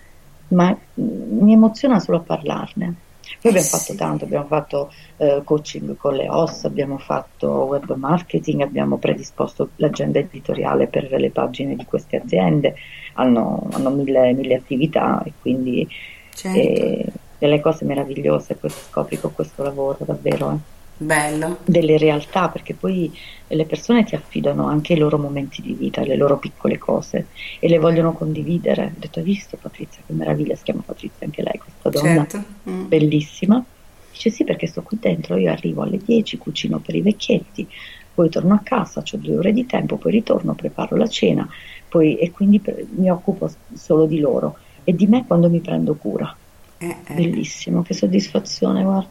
ma mm, mi emoziona solo a parlarne. Poi abbiamo fatto tanto, abbiamo fatto eh, coaching con le OS, abbiamo fatto web marketing, abbiamo predisposto l'agenda editoriale per le pagine di queste aziende, hanno, hanno mille, mille attività e quindi Certo. eh, delle cose meravigliose poi scopri con questo lavoro davvero. eh Bello. delle realtà, perché poi le persone ti affidano anche i loro momenti di vita, le loro piccole cose e le vogliono condividere. Ho detto, hai visto Patrizia, che meraviglia, si chiama Patrizia anche lei, questa donna Certo. Mm. bellissima. Dice sì, perché sto qui dentro, io arrivo alle 10, cucino per i vecchietti, poi torno a casa, ho due ore di tempo, poi ritorno, preparo la cena, poi, e quindi per- mi occupo solo di loro e di me quando mi prendo cura. Eh, eh. Bellissimo, che soddisfazione, guarda.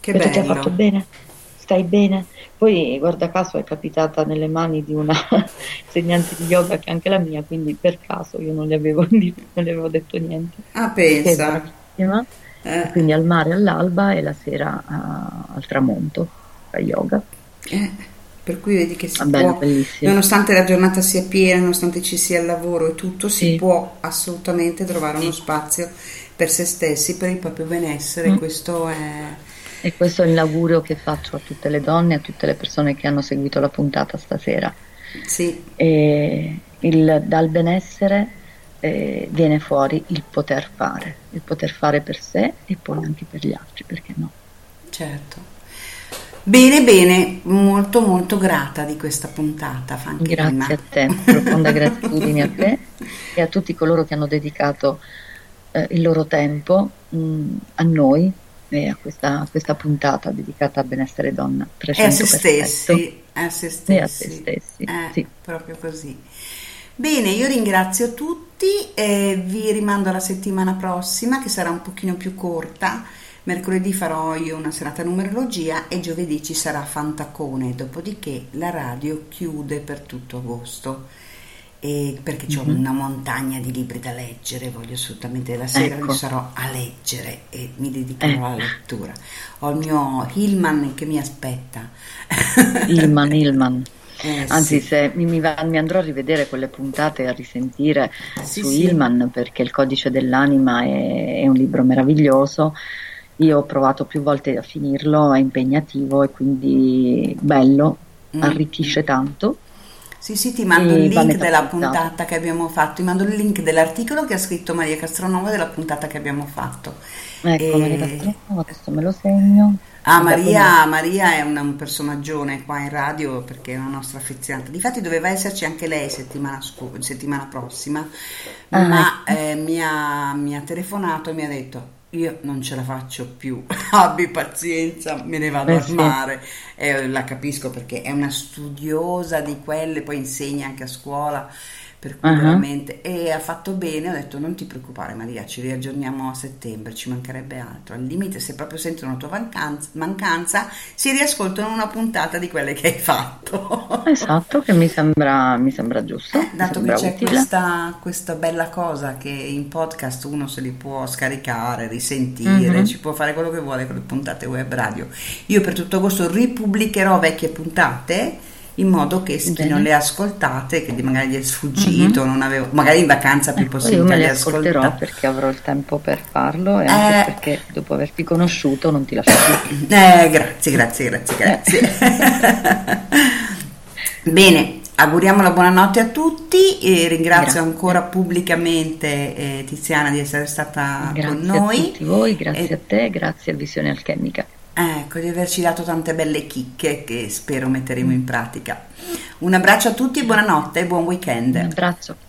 Che Ho detto, ti ha bello. fatto bene? Stai bene? Poi, guarda caso, è capitata nelle mani di una [LAUGHS] insegnante di yoga che è anche la mia, quindi per caso io non le avevo, [LAUGHS] non le avevo detto niente. Ah, pensa. Eh. Quindi al mare all'alba e la sera a- al tramonto, a yoga. Eh, per cui vedi che si Ah, bello, può, bellissimo. nonostante la giornata sia piena, nonostante ci sia il lavoro e tutto, si Sì. può assolutamente trovare uno spazio per se stessi, per il proprio benessere. Mm. Questo è E questo è l'augurio che faccio a tutte le donne a tutte le persone che hanno seguito la puntata stasera. sì, E il- dal benessere eh, viene fuori il poter fare, il poter fare per sé e poi anche per gli altri, perché no? certo. Bene, bene, molto molto grata di questa puntata, fa anche Grazie Rina. a te, profonda gratitudine a te e a tutti coloro che hanno dedicato eh, il loro tempo mh, a noi e a questa, a questa puntata dedicata al benessere donna. E a se 300%. stessi, a se stessi. E a se stessi, Eh, sì. proprio così. Bene, io ringrazio tutti e vi rimando alla settimana prossima che sarà un pochino più corta. Mercoledì farò io una serata numerologia e giovedì ci sarà Fantacone, dopodiché la radio chiude per tutto agosto. E perché ho Mhm. una montagna di libri da leggere, voglio assolutamente la sera Ecco. sarò a leggere e mi dedicherò Ecco. alla lettura. Ho il mio Hillman che mi aspetta. Ilman, Ilman. [LAUGHS] Eh, Anzi, sì. se mi, mi va- mi andrò a rivedere quelle puntate e a risentire Sì, su sì. Ilman perché Il codice dell'anima è, è un libro meraviglioso. Io ho provato più volte a finirlo, è impegnativo e quindi bello, Mm. arricchisce tanto. Sì, sì, ti mando il link della puntata. che abbiamo fatto, ti mando il link dell'articolo che ha scritto Maria Castronova della puntata che abbiamo fatto. Ecco, E- Maria Castronova, adesso me lo segno. Ah, Maria, Maria è una- un personaggione qua in radio perché è una nostra affezionata. Difatti doveva esserci anche lei settimana, scu- settimana prossima, Ah, ma eh, mi, ha, mi ha telefonato e mi ha detto io non ce la faccio più, [LAUGHS] abbi pazienza, me ne vado Eh, al mare. E la capisco perché è una studiosa di quelle, poi insegna anche a scuola. Per cui Ah. veramente e ha fatto bene, ho detto non ti preoccupare Maria, ci riaggiorniamo a settembre, ci mancherebbe altro. Al limite se proprio sentono la tua mancanza, mancanza si riascoltano una puntata di quelle che hai fatto. [LAUGHS] Esatto, che mi sembra, mi sembra giusto. mi Dato che sembra c'è utile. questa, questa bella cosa che in podcast uno se li può scaricare, risentire, Mhm. ci può fare quello che vuole con le puntate web radio. Io per tutto agosto ripubblicherò vecchie puntate in modo che chi Bene. non le ha ascoltate, che magari gli è sfuggito, non avevo, magari in vacanza più io possibilità me di le ascolterò ascoltare. perché avrò il tempo per farlo e anche Eh. perché dopo averti conosciuto non ti lascio più. [COUGHS] Eh, grazie, grazie, grazie, grazie. [LAUGHS] Bene, auguriamo la buonanotte a tutti e ringrazio Grazie. ancora pubblicamente eh, Tiziana di essere stata con Grazie a noi. tutti voi, grazie E- a te, grazie a Visione Alchemica. Ecco, di averci dato tante belle chicche che spero metteremo in pratica. Un abbraccio a tutti, buonanotte e buon weekend. Un abbraccio.